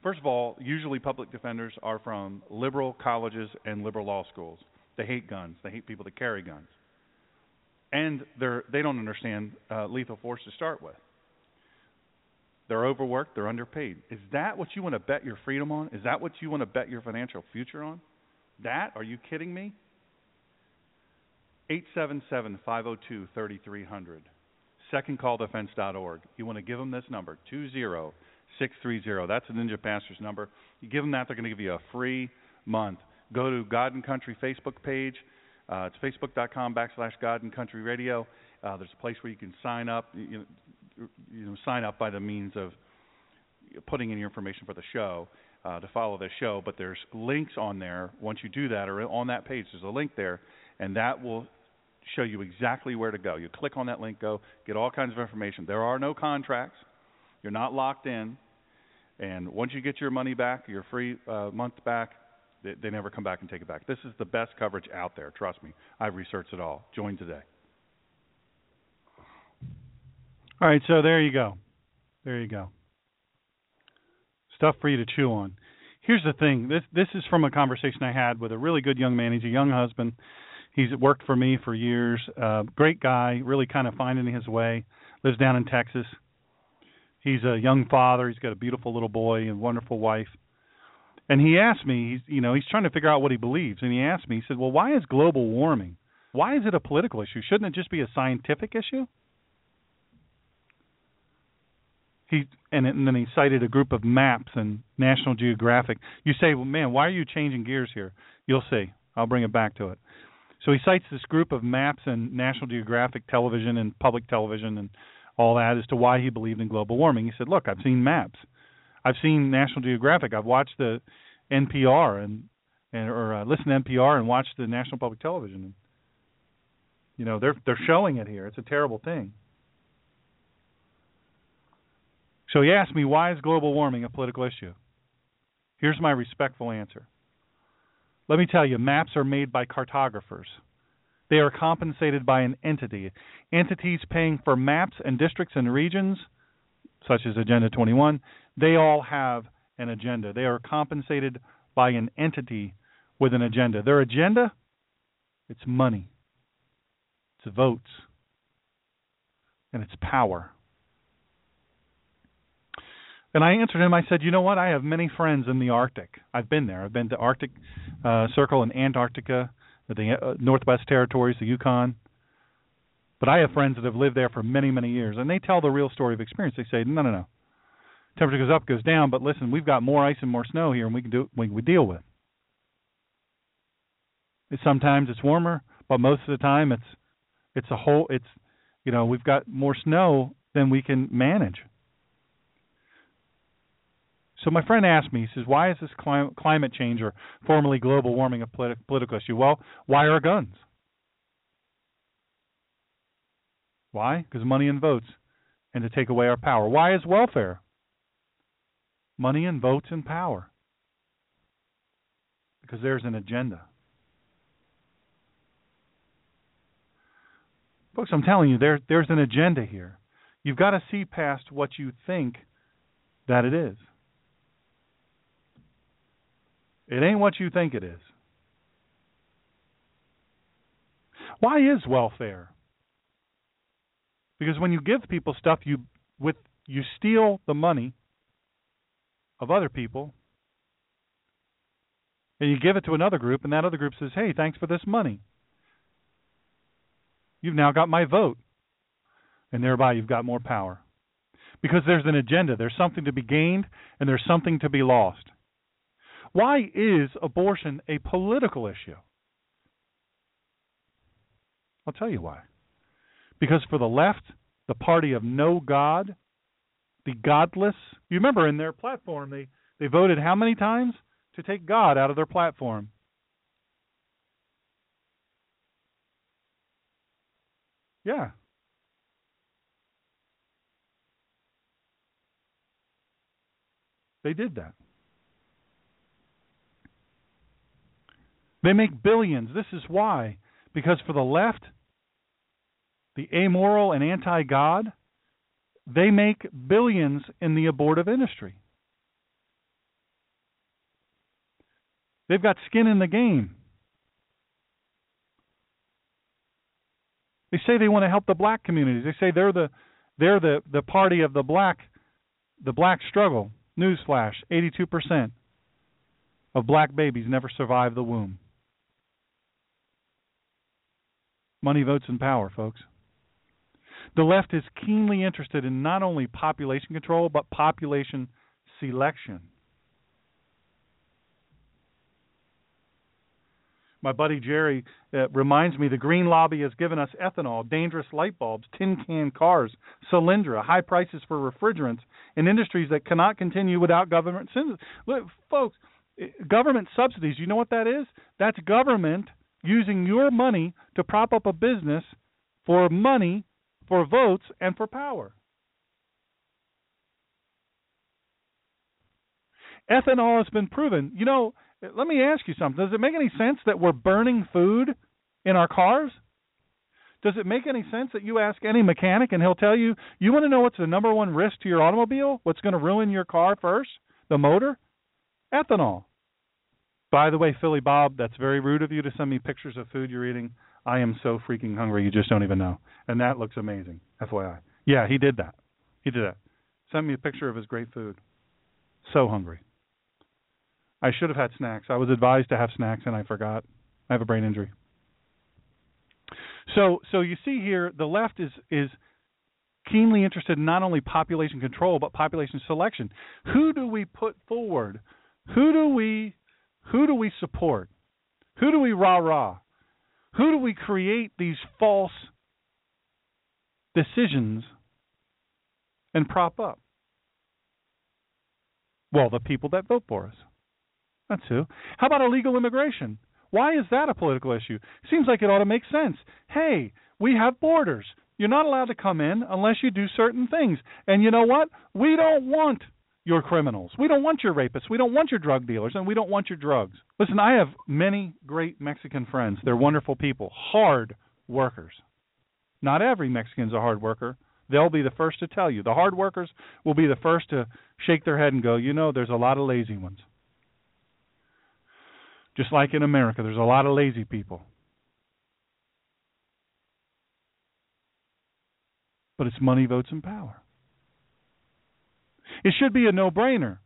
First of all, usually public defenders are from liberal colleges and liberal law schools. They hate guns. They hate people that carry guns, and they're they don't understand uh, lethal force to start with. They're overworked. They're underpaid. Is that what you want to bet your freedom on? Is that what you want to bet your financial future on? That? Are you kidding me? 877 502 3300. SecondCallDefense.org. You want to give them this number, 20630. That's a Ninja Pastor's number. You give them that, they're going to give you a free month. Go to God and Country Facebook page. Uh, it's facebook.com backslash God and Country Radio. Uh, there's a place where you can sign up. You you know, sign up by the means of putting in your information for the show uh, to follow the show. But there's links on there. Once you do that, or on that page, there's a link there, and that will show you exactly where to go. You click on that link, go get all kinds of information. There are no contracts. You're not locked in. And once you get your money back, your free uh, month back, they, they never come back and take it back. This is the best coverage out there. Trust me. I've researched it all. Join today. All right, so there you go. There you go. Stuff for you to chew on. Here's the thing. This this is from a conversation I had with a really good young man. He's a young husband. He's worked for me for years. Uh, great guy, really kind of finding his way. Lives down in Texas. He's a young father. He's got a beautiful little boy and wonderful wife. And he asked me, he's, you know, he's trying to figure out what he believes. And he asked me, he said, "Well, why is global warming? Why is it a political issue? Shouldn't it just be a scientific issue?" He and, and then he cited a group of maps and National Geographic. You say, "Well, man, why are you changing gears here?" You'll see. I'll bring it back to it. So he cites this group of maps and National Geographic television and public television and all that as to why he believed in global warming. He said, "Look, I've seen maps. I've seen National Geographic. I've watched the NPR and and or uh, listened to NPR and watched the National Public Television. And, you know, they're they're showing it here. It's a terrible thing." So he asked me, "Why is global warming a political issue?" Here's my respectful answer. Let me tell you, maps are made by cartographers. They are compensated by an entity. Entities paying for maps and districts and regions, such as Agenda 21, they all have an agenda. They are compensated by an entity with an agenda. Their agenda, it's money, it's votes, and it's power. And I answered him. I said, "You know what? I have many friends in the Arctic. I've been there. I've been to Arctic uh, Circle in Antarctica the uh, Northwest Territories, the Yukon. But I have friends that have lived there for many, many years, and they tell the real story of experience. They say, no, no, no. Temperature goes up, goes down, but listen, we've got more ice and more snow here, and we can do we, we deal with. It, sometimes it's warmer, but most of the time it's It's a whole. It's you know we've got more snow than we can manage. So my friend asked me, he says, "Why is this clim- climate change or formerly global warming a politi- political issue?" Well, why are guns? Why? Because money and votes, and to take away our power. Why is welfare? Money and votes and power. Because there's an agenda. Folks, I'm telling you, there, there's an agenda here. You've got to see past what you think that it is. It ain't what you think it is. Why is welfare? Because when you give people stuff, you with you steal the money of other people, and you give it to another group, and that other group says, "Hey, thanks for this money. You've now got my vote, and thereby you've got more power." Because there's an agenda, there's something to be gained, and there's something to be lost. Why is abortion a political issue? I'll tell you why. Because for the left, the party of no God, the godless, you remember in their platform they, they voted how many times to take God out of their platform? Yeah. They did that. They make billions. This is why. Because for the left, the amoral and anti God, they make billions in the abortive industry. They've got skin in the game. They say they want to help the black communities. They say they're the they're the, the party of the black the black struggle. Newsflash, 82% of black babies never survive the womb. Money, votes, and power, folks. The left is keenly interested in not only population control, but population selection. My buddy Jerry uh, reminds me the Green Lobby has given us ethanol, dangerous light bulbs, tin can cars, Solyndra, high prices for refrigerants, and industries that cannot continue without government. Look, folks, eh, government subsidies, you know what that is? That's government using your money to prop up a business for money, for votes, and for power. Ethanol has been proven. You know, let me ask you something. Does it make any sense that we're burning food in our cars? Does it make any sense that you ask any mechanic and he'll tell you, you want to know what's the number one risk to your automobile? What's going to ruin your car first? The motor? Ethanol. By the way, Philly Bob, that's very rude of you to send me pictures of food you're eating. I am so freaking hungry, you just don't even know. And that looks amazing, FYI. Yeah, he did that. He did that. Sent me a picture of his great food. So hungry. I should have had snacks. I was advised to have snacks and I forgot. I have a brain injury. So so you see here the left is is keenly interested in not only population control but population selection. Who do we put forward? Who do we who do we support? Who do we rah rah? Who do we create these false decisions and prop up? Well, the people that vote for us. That's who. How about illegal immigration? Why is that a political issue? Seems like it ought to make sense. Hey, we have borders. You're not allowed to come in unless you do certain things. And you know what? We don't want your criminals. We don't want your rapists. We don't want your drug dealers, and we don't want your drugs. Listen, I have many great Mexican friends. They're wonderful people, hard workers. Not every Mexican's a hard worker. They'll be the first to tell you. The hard workers will be the first to shake their head and go, you know, there's a lot of lazy ones. Just like in America, there's a lot of lazy people. But it's money, votes, and power. It should be a no-brainer.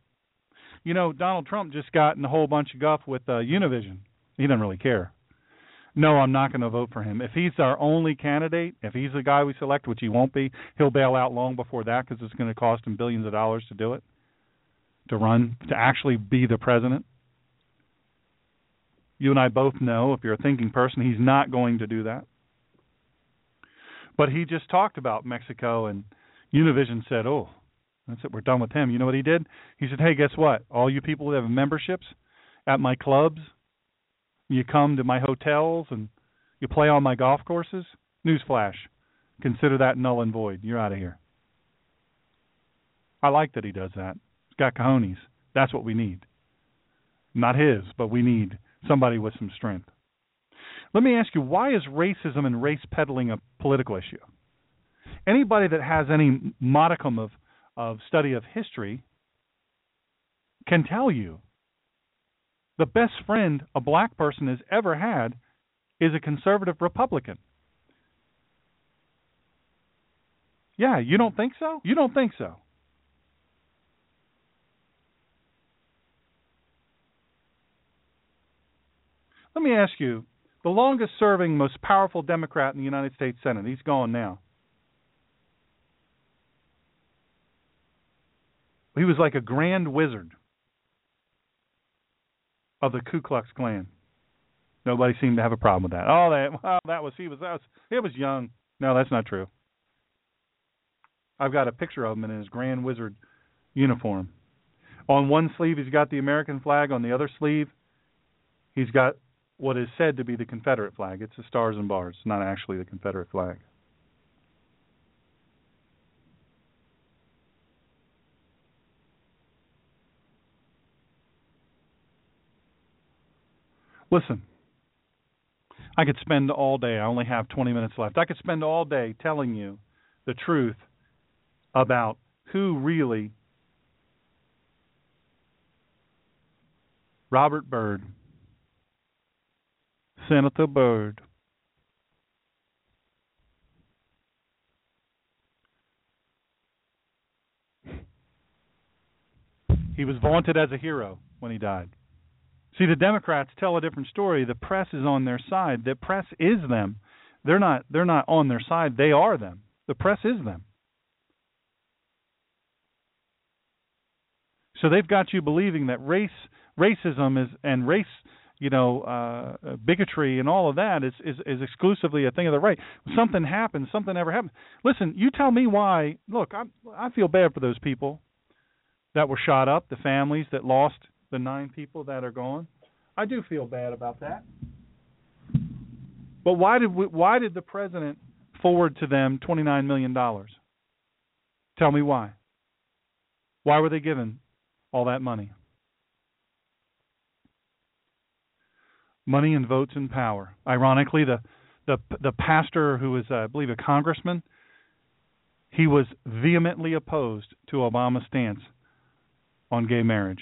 You know, Donald Trump just got in a whole bunch of guff with uh, Univision. He doesn't really care. No, I'm not going to vote for him. If he's our only candidate, if he's the guy we select, which he won't be, he'll bail out long before that because it's going to cost him billions of dollars to do it, to run, to actually be the president. You and I both know, if you're a thinking person, he's not going to do that. But he just talked about Mexico, and Univision said, "Oh, that's it. We're done with him." You know what he did? He said, "Hey, guess what? All you people that have memberships at my clubs, you come to my hotels, and you play on my golf courses. Newsflash: consider that null and void. You're out of here." I like that he does that. He's got cojones. That's what we need. Not his, but we need somebody with some strength. Let me ask you, why is racism and race peddling a political issue? Anybody that has any modicum of, of study of history can tell you the best friend a black person has ever had is a conservative Republican. Yeah, you don't think so? You don't think so? Let me ask you the longest serving, most powerful Democrat in the United States Senate, he's gone now. He was like a grand wizard of the Ku Klux Klan. Nobody seemed to have a problem with that. Oh, that well, that was he was that was he was young. No, that's not true. I've got a picture of him in his grand wizard uniform. On one sleeve he's got the American flag, on the other sleeve he's got what is said to be the Confederate flag. It's the stars and bars, not actually the Confederate flag. Listen, I could spend all day, I only have 20 minutes left. I could spend all day telling you the truth about who really Robert Byrd Senator Byrd. He was vaunted as a hero when he died. See, the Democrats tell a different story. The press is on their side. The press is them. They're not they're not on their side. They are them. The press is them. So they've got you believing that race racism is and race you know, uh, bigotry and all of that is, is is exclusively a thing of the right. Something happens, something ever happens. Listen, you tell me why. Look, I I feel bad for those people that were shot up, the families that lost the nine people that are gone. I do feel bad about that. But why did we, why did the president forward to them twenty nine million dollars? Tell me why. Why were they given all that money? money and votes and power. Ironically, the the the pastor who was, uh, I believe, a congressman, he was vehemently opposed to Obama's stance on gay marriage.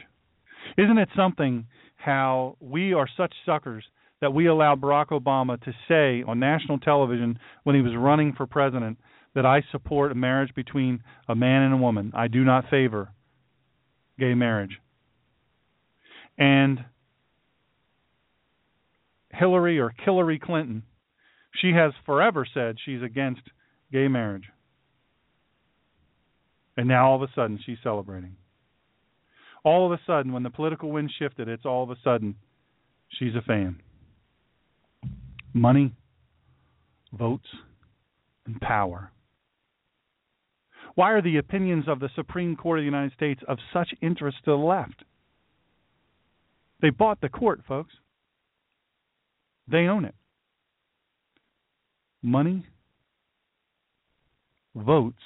Isn't it something how we are such suckers that we allowed Barack Obama to say on national television when he was running for president that I support a marriage between a man and a woman. I do not favor gay marriage. And Hillary or Hillary Clinton, she has forever said she's against gay marriage. And now all of a sudden she's celebrating. All of a sudden, when the political wind shifted, it's all of a sudden she's a fan. Money, votes, and power. Why are the opinions of the Supreme Court of the United States of such interest to the left? They bought the court, folks. They own it. Money, votes,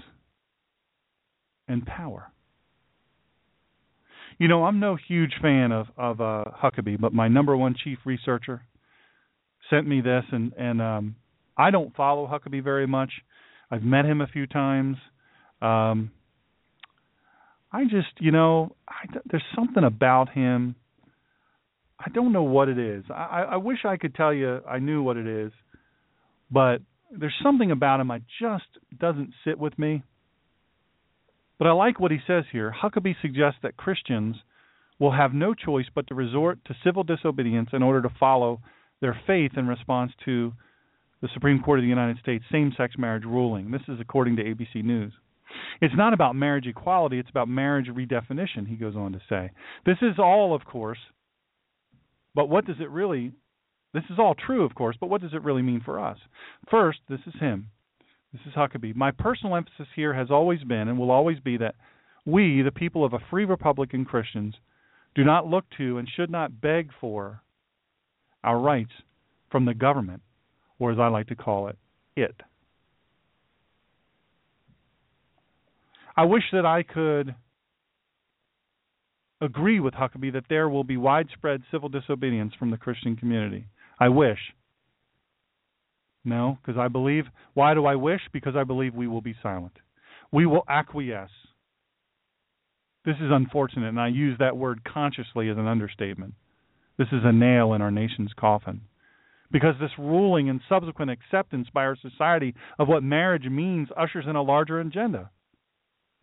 and power. You know, I'm no huge fan of of uh, Huckabee, but my number one chief researcher sent me this, and and um, I don't follow Huckabee very much. I've met him a few times. Um, I just, you know, I, there's something about him I don't know what it is. I, I wish I could tell you I knew what it is, but there's something about him I just doesn't sit with me. But I like what he says here. Huckabee suggests that Christians will have no choice but to resort to civil disobedience in order to follow their faith in response to the Supreme Court of the United States same sex marriage ruling. This is according to ABC News. It's not about marriage equality, it's about marriage redefinition, he goes on to say. This is all, of course, but what does it really this is all true, of course, but what does it really mean for us? First, this is him. This is Huckabee. My personal emphasis here has always been and will always be that we, the people of a free republic and Christians, do not look to and should not beg for our rights from the government, or as I like to call it, it. I wish that I could agree with Huckabee that there will be widespread civil disobedience from the Christian community. I wish. No, because I believe. Why do I wish? Because I believe we will be silent. We will acquiesce. This is unfortunate, and I use that word consciously as an understatement. This is a nail in our nation's coffin. Because this ruling and subsequent acceptance by our society of what marriage means ushers in a larger agenda.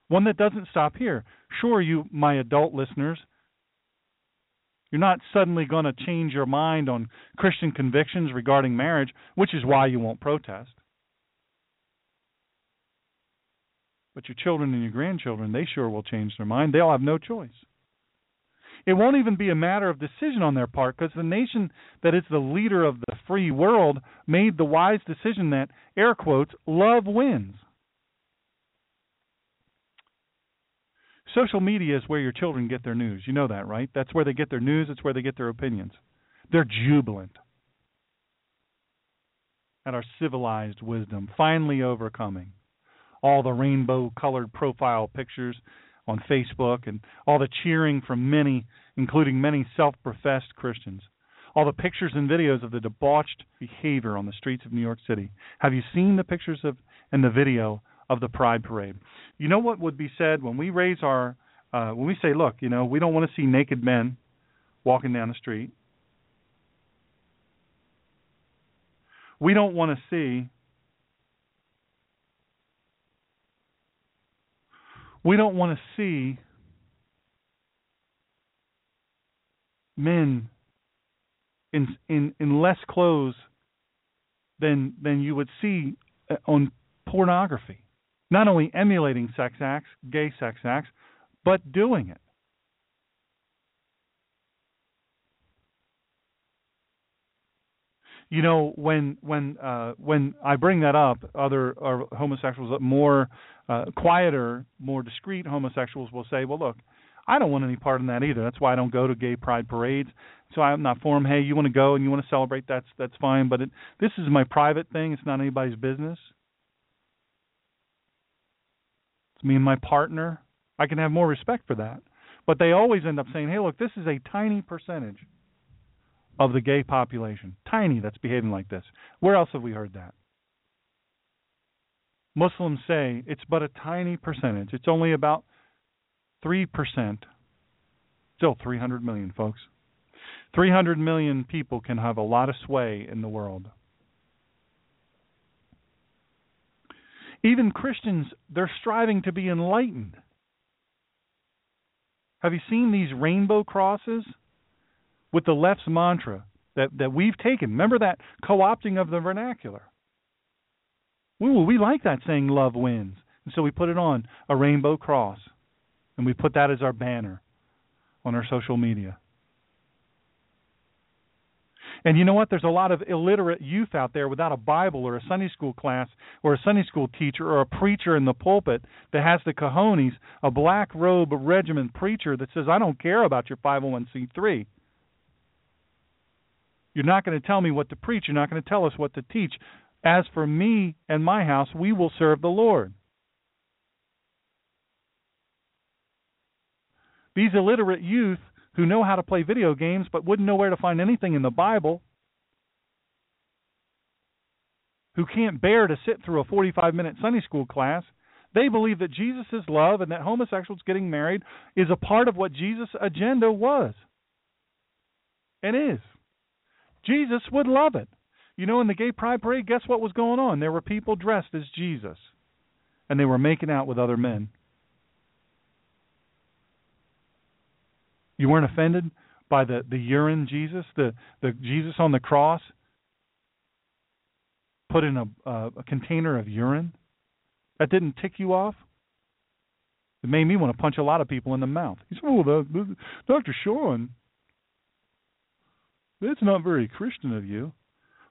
One that doesn't stop here. Sure, you, my adult listeners, you're not suddenly going to change your mind on Christian convictions regarding marriage, which is why you won't protest. But your children and your grandchildren, they sure will change their mind. They'll have no choice. It won't even be a matter of decision on their part because the nation that is the leader of the free world made the wise decision that, air quotes, love wins. Social media is where your children get their news. You know that, right? That's where they get their news, it's where they get their opinions. They're jubilant at our civilized wisdom, finally overcoming all the rainbow colored profile pictures on Facebook and all the cheering from many, including many self professed Christians. All the pictures and videos of the debauched behavior on the streets of New York City. Have you seen the pictures of and the video of the Pride Parade? You know what would be said when we raise our uh, when we say, look, you know, we don't want to see naked men walking down the street. We don't want to see we don't want to see men in in in less clothes than than you would see uh, on pornography not only emulating sex acts, gay sex acts, but doing it. You know, when when uh, when I bring that up, other uh, homosexuals, more uh, quieter, more discreet homosexuals will say, "Well, look, I don't want any part in that either. That's why I don't go to gay pride parades. So I'm not for them. Hey, you want to go and you want to celebrate? That's that's fine. But it, this is my private thing. It's not anybody's business. It's me and my partner. I can have more respect for that. But they always end up saying, hey, look, this is a tiny percentage of the gay population. Tiny that's behaving like this. Where else have we heard that? Muslims say it's but a tiny percentage. It's only about 3%. Still 300 million, folks. 300 million people can have a lot of sway in the world. Even Christians, they're striving to be enlightened. Have you seen these rainbow crosses with the left's mantra that, that we've taken? Remember that co opting of the vernacular. Ooh, we like that saying love wins. And so we put it on a rainbow cross. And we put that as our banner on our social media. And you know what? There's a lot of illiterate youth out there without a Bible or a Sunday school class or a Sunday school teacher or a preacher in the pulpit that has the cojones, a black robe regiment preacher that says, I don't care about your 501c3. You're not going to tell me what to preach. You're not going to tell us what to teach. As for me and my house, we will serve the Lord. These illiterate youth who know how to play video games but wouldn't know where to find anything in the Bible, who can't bear to sit through a 45 minute Sunday school class, they believe that Jesus love and that homosexuals getting married is a part of what Jesus' agenda was and is. Jesus would love it. You know, in the gay pride parade, guess what was going on? There were people dressed as Jesus, and they were making out with other men. You weren't offended by the, the urine Jesus, the, the Jesus on the cross put in a, uh, a container of urine? That didn't tick you off? It made me want to punch a lot of people in the mouth. He said, "Oh, the, the, Dr. Sean, that's not very Christian of you."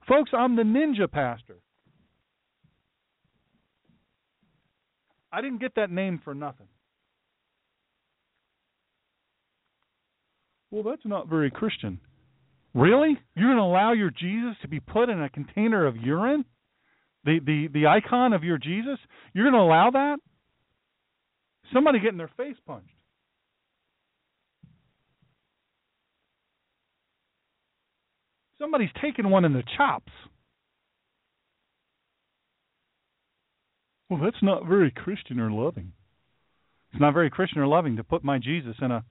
Folks, I'm the ninja pastor. I didn't get that name for nothing. Well, that's not very Christian. Really? You're going to allow your Jesus to be put in a container of urine? The the the icon of your Jesus? You're going to allow that? Somebody getting their face punched. Somebody's taking one in the chops. Well, that's not very Christian or loving. It's not very Christian or loving to put my Jesus in a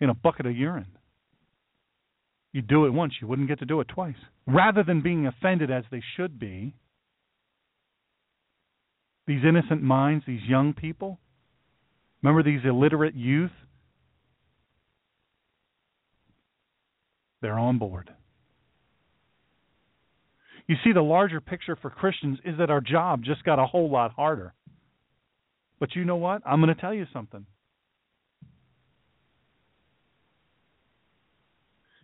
in a bucket of urine. You do it once, you wouldn't get to do it twice. Rather than being offended as they should be, these innocent minds, these young people, remember these illiterate youth? They're on board. You see, the larger picture for Christians is that our job just got a whole lot harder. But you know what? I'm going to tell you something.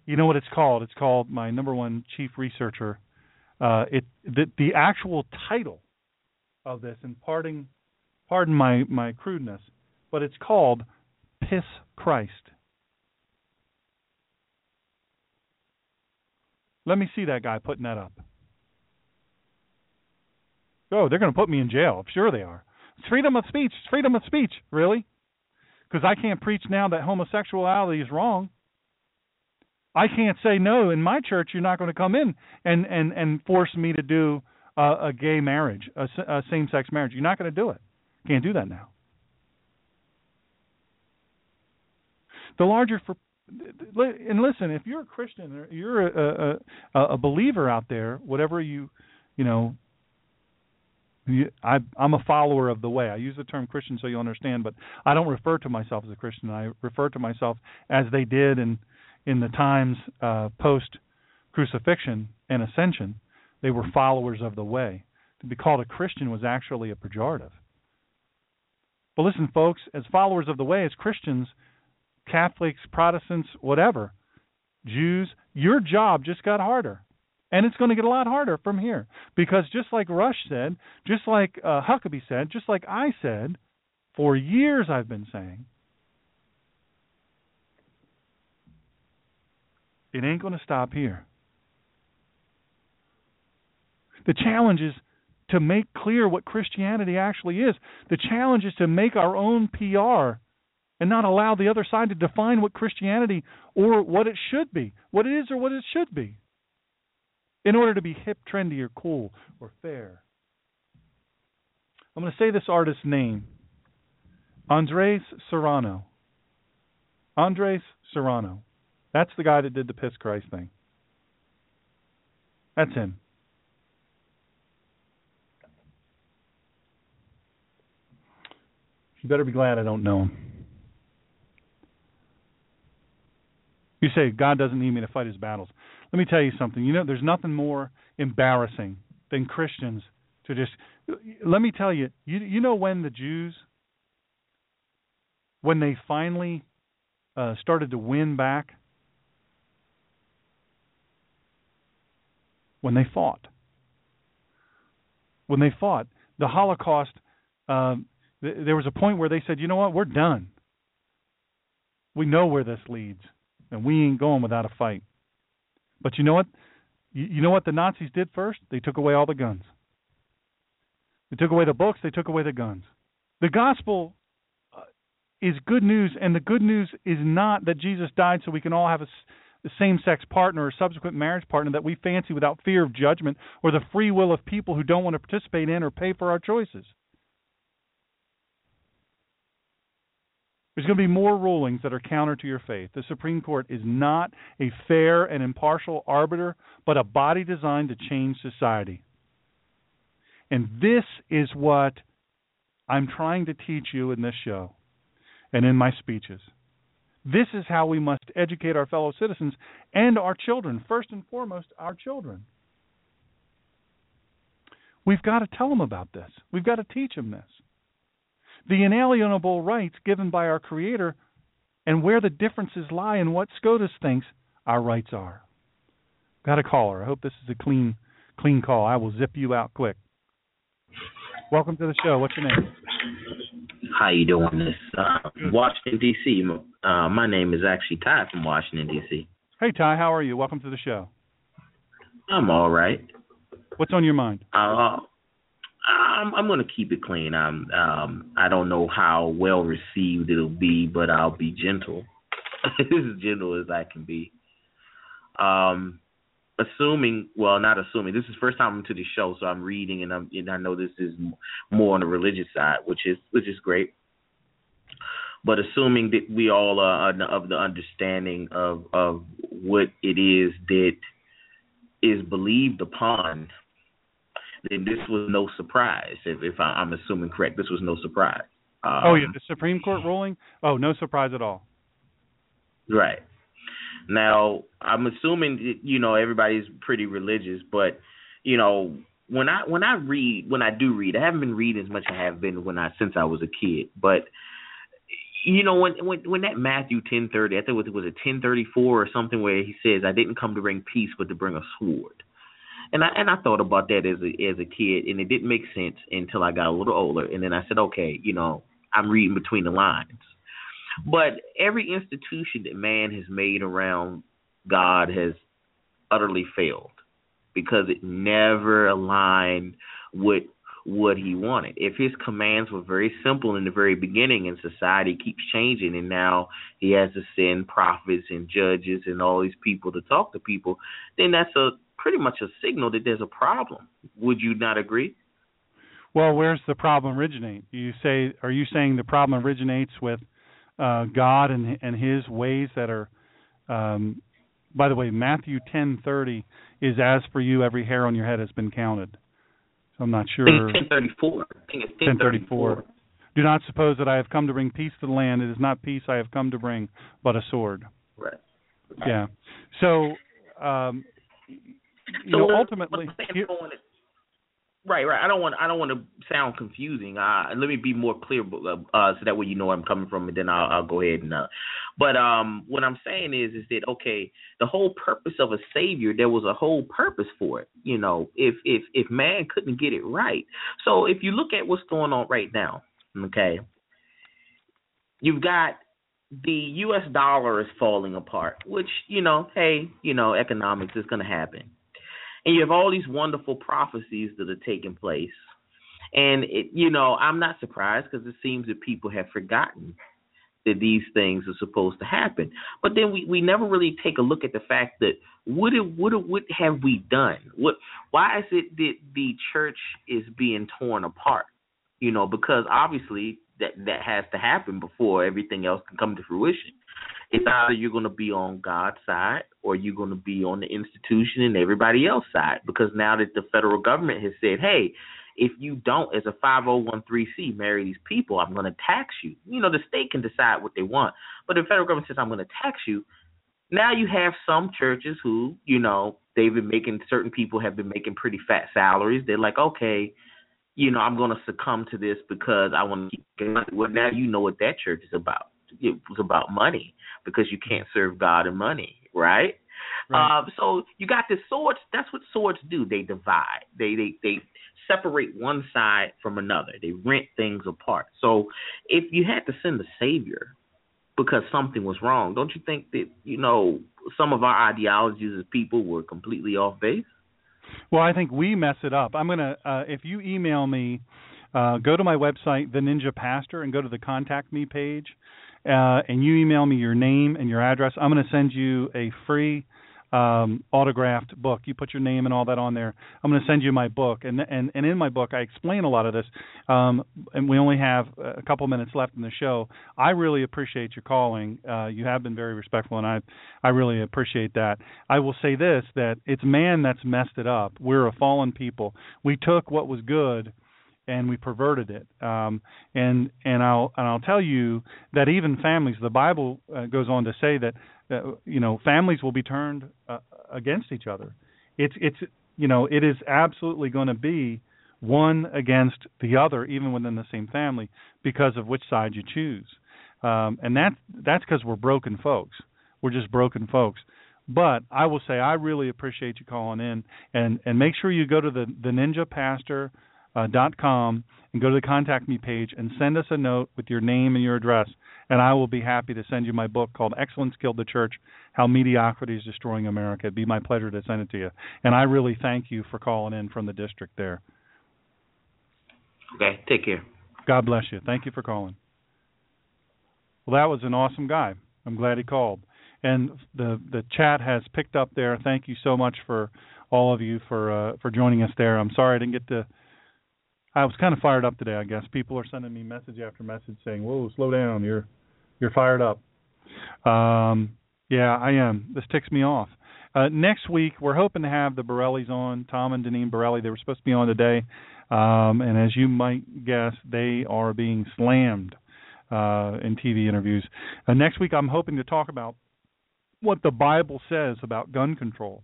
You know what it's called? It's called my number one chief researcher. Uh, it the, the actual title of this, and pardon pardon my my crudeness, but it's called Piss Christ. Let me see that guy putting that up. Oh, they're going to put me in jail. I'm sure they are. It's freedom of speech. It's freedom of speech, really. Because I can't preach now that homosexuality is wrong. I can't say no in my church. You're not going to come in and and and force me to do a, a gay marriage, a, a same-sex marriage. You're not going to do it. Can't do that now. The larger for and listen, if you're a Christian or you're a, a, a believer out there, whatever you you know I, I'm a follower of the way. I use the term Christian so you'll understand, but I don't refer to myself as a Christian. I refer to myself as they did in in the times uh, post crucifixion and ascension. They were followers of the way. To be called a Christian was actually a pejorative. But listen, folks, as followers of the way, as Christians, Catholics, Protestants, whatever, Jews, your job just got harder. And it's going to get a lot harder from here because just like Rush said, just like uh, Huckabee said, just like I said, for years I've been saying, it ain't going to stop here. The challenge is to make clear what Christianity actually is. The challenge is to make our own PR and not allow the other side to define what Christianity or what it should be, what it is or what it should be in order to be hip, trendy, or cool, or fair. I'm going to say this artist's name Andres Serrano. Andres Serrano. That's the guy that did the Piss Christ thing. That's him. You better be glad I don't know him. You say God doesn't need me to fight his battles. Let me tell you something. You know, there's nothing more embarrassing than Christians to just. Let me tell you. You you know when the Jews, when they finally uh, started to win back, when they fought. When they fought, the Holocaust. Um, th- there was a point where they said, "You know what? We're done. We know where this leads, and we ain't going without a fight." But you know what? You, know what the Nazis did first? They took away all the guns. They took away the books. They took away the guns. The gospel uh, is good news, and the good news is not that Jesus died so we can all have a, a same-sex partner or subsequent marriage partner that we fancy without fear of judgment or the free will of people who don't want to participate in or pay for our choices. There's going to be more rulings that are counter to your faith. The Supreme Court is not a fair and impartial arbiter, but a body designed to change society. And this is what I'm trying to teach you in this show and in my speeches. This is how we must educate our fellow citizens and our children, first and foremost, our children. We've got to tell them about this. We've got to teach them this the inalienable rights given by our Creator and where the differences lie in what SCOTUS thinks our rights are. Got a caller. I hope this is a clean clean call. I will zip you out quick. Welcome to the show. What's your name? How you doing? This uh, Washington D.C. Uh, my name is actually Ty from Washington D.C. Hey Ty, how are you? Welcome to the show. I'm all right. What's on your mind? Uh, I'm, I'm going to keep it clean. I'm, um, I don't know how well received it'll be, but I'll be gentle, *laughs* as gentle as I can be. Um, assuming, well, not assuming. This is first time I'm to the show, so I'm reading, and I'm, and I know this is more on the religious side, which is, which is great. But assuming that we all are of the understanding of of what it is that is believed upon then this was no surprise. If, if I, am assuming correct, this was no surprise. Um, oh yeah, the Supreme Court ruling. Oh, no surprise at all. Right. Now, I'm assuming you know everybody's pretty religious, but you know when I when I read when I do read, I haven't been reading as much as I have been when I since I was a kid, but you know when when when that Matthew ten thirty, I think it was a ten thirty four or something where he says, "I didn't come to bring peace, but to bring a sword." And I and I thought about that as a as a kid, and it didn't make sense until I got a little older. And then I said, okay, you know, I'm reading between the lines. But every institution that man has made around God has utterly failed because it never aligned with what he wanted. If his commands were very simple in the very beginning and society keeps changing and now he has to send prophets and judges and all these people to talk to people, then that's a pretty much a signal that there's a problem. Would you not agree? Well, where's the problem originate? You say, are you saying the problem originates with uh, God and and His ways that are? Um, by the way, Matthew ten thirty is as for you, every hair on your head has been counted. So I'm not sure. Ten thirty four. Ten thirty four. Do not suppose that I have come to bring peace to the land. It is not peace I have come to bring, but a sword. Right. Yeah. So um, you so know, ultimately, right, right. I don't want I don't want to sound confusing. Uh, let me be more clear, uh, uh, so that way you know where I'm coming from, and then I'll, I'll go ahead and. Uh, but um, what I'm saying is, is that okay? The whole purpose of a savior, there was a whole purpose for it. You know, if if if man couldn't get it right, so if you look at what's going on right now, okay, you've got the U.S. dollar is falling apart, which you know, hey, you know, economics is going to happen. And you have all these wonderful prophecies that are taking place. And, it, you know, I'm not surprised because it seems that people have forgotten that these things are supposed to happen. But then we, we never really take a look at the fact that what it, what it, what have we done? What why is it that the church is being torn apart? You know, because obviously that that has to happen before everything else can come to fruition. It's either you're going to be on God's side or you're going to be on the institution and everybody else's side. Because now that the federal government has said, hey, if you don't, as a 5013C, marry these people, I'm going to tax you. You know, the state can decide what they want. But the federal government says, I'm going to tax you. Now you have some churches who, you know, they've been making, certain people have been making pretty fat salaries. They're like, okay, you know, I'm going to succumb to this because I want to keep money. Well, now you know what that church is about. It was about money because you can't serve God and money, right? right. Um, so you got the swords. That's what swords do. They divide. They they they separate one side from another. They rent things apart. So if you had to send a savior because something was wrong, don't you think that you know some of our ideologies as people were completely off base? Well, I think we mess it up. I'm gonna uh, if you email me, uh, go to my website, the Ninja Pastor, and go to the contact me page uh, and you email me your name and your address, I'm to send you a free um, autographed book. You put your name and all that on there. I'm going to send you my book, and and and in my book I explain a lot of this. Um, and we only have a couple minutes left in the show. I really appreciate your calling. Uh, you have been very respectful, and I I really appreciate that. I will say this: that it's man that's messed it up. We're a fallen people. We took what was good and we perverted it. Um, and and I'll and I'll tell you that even families, the Bible uh, goes on to say that you know families will be turned uh, against each other. It's it's you know it is absolutely going to be one against the other, even within the same family, because of which side you choose. Um, and that's that's because we're broken folks. We're just broken folks. But I will say I really appreciate you calling in and and make sure you go to the the Ninja Pastor uh, dot com and go to the contact me page and send us a note with your name and your address, and I will be happy to send you my book called Excellence Killed the Church: How Mediocrity is Destroying America. It'd be my pleasure to send it to you, and I really thank you for calling in from the district there. Okay, take care. God bless you. Thank you for calling. Well, that was an awesome guy. I'm glad he called. And the the chat has picked up there. Thank you so much for all of you for uh, for joining us there. I'm sorry I didn't get to. I was kind of fired up today. I guess people are sending me message after message saying, "Whoa, slow down. You're you're fired up." Um, yeah, I am. This ticks me off. Uh, next week, we're hoping to have the Borellis on, Tom and Deneen Borelli. They were supposed to be on today, um, and as you might guess, they are being slammed uh, in TV interviews. Uh, next week, I'm hoping to talk about what the Bible says about gun control.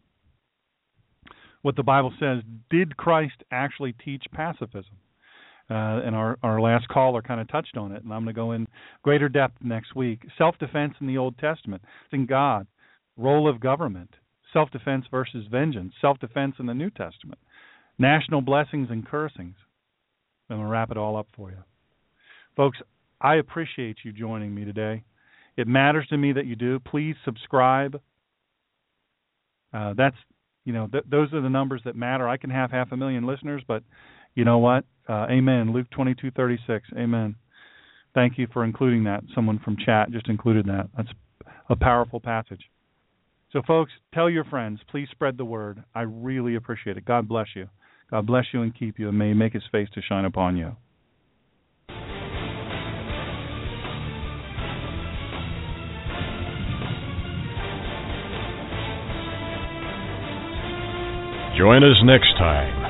What the Bible says. Did Christ actually teach pacifism? Uh, and our, our last caller kind of touched on it, and I'm going to go in greater depth next week. Self defense in the Old Testament, in God, role of government, self defense versus vengeance, self defense in the New Testament, national blessings and cursings. I'm going to wrap it all up for you. Folks, I appreciate you joining me today. It matters to me that you do. Please subscribe. Uh, that's you know th- those are the numbers that matter. I can have half a million listeners, but you know what? Uh, amen. Luke twenty two thirty six. Amen. Thank you for including that. Someone from chat just included that. That's a powerful passage. So, folks, tell your friends. Please spread the word. I really appreciate it. God bless you. God bless you and keep you, and may He make His face to shine upon you. Join us next time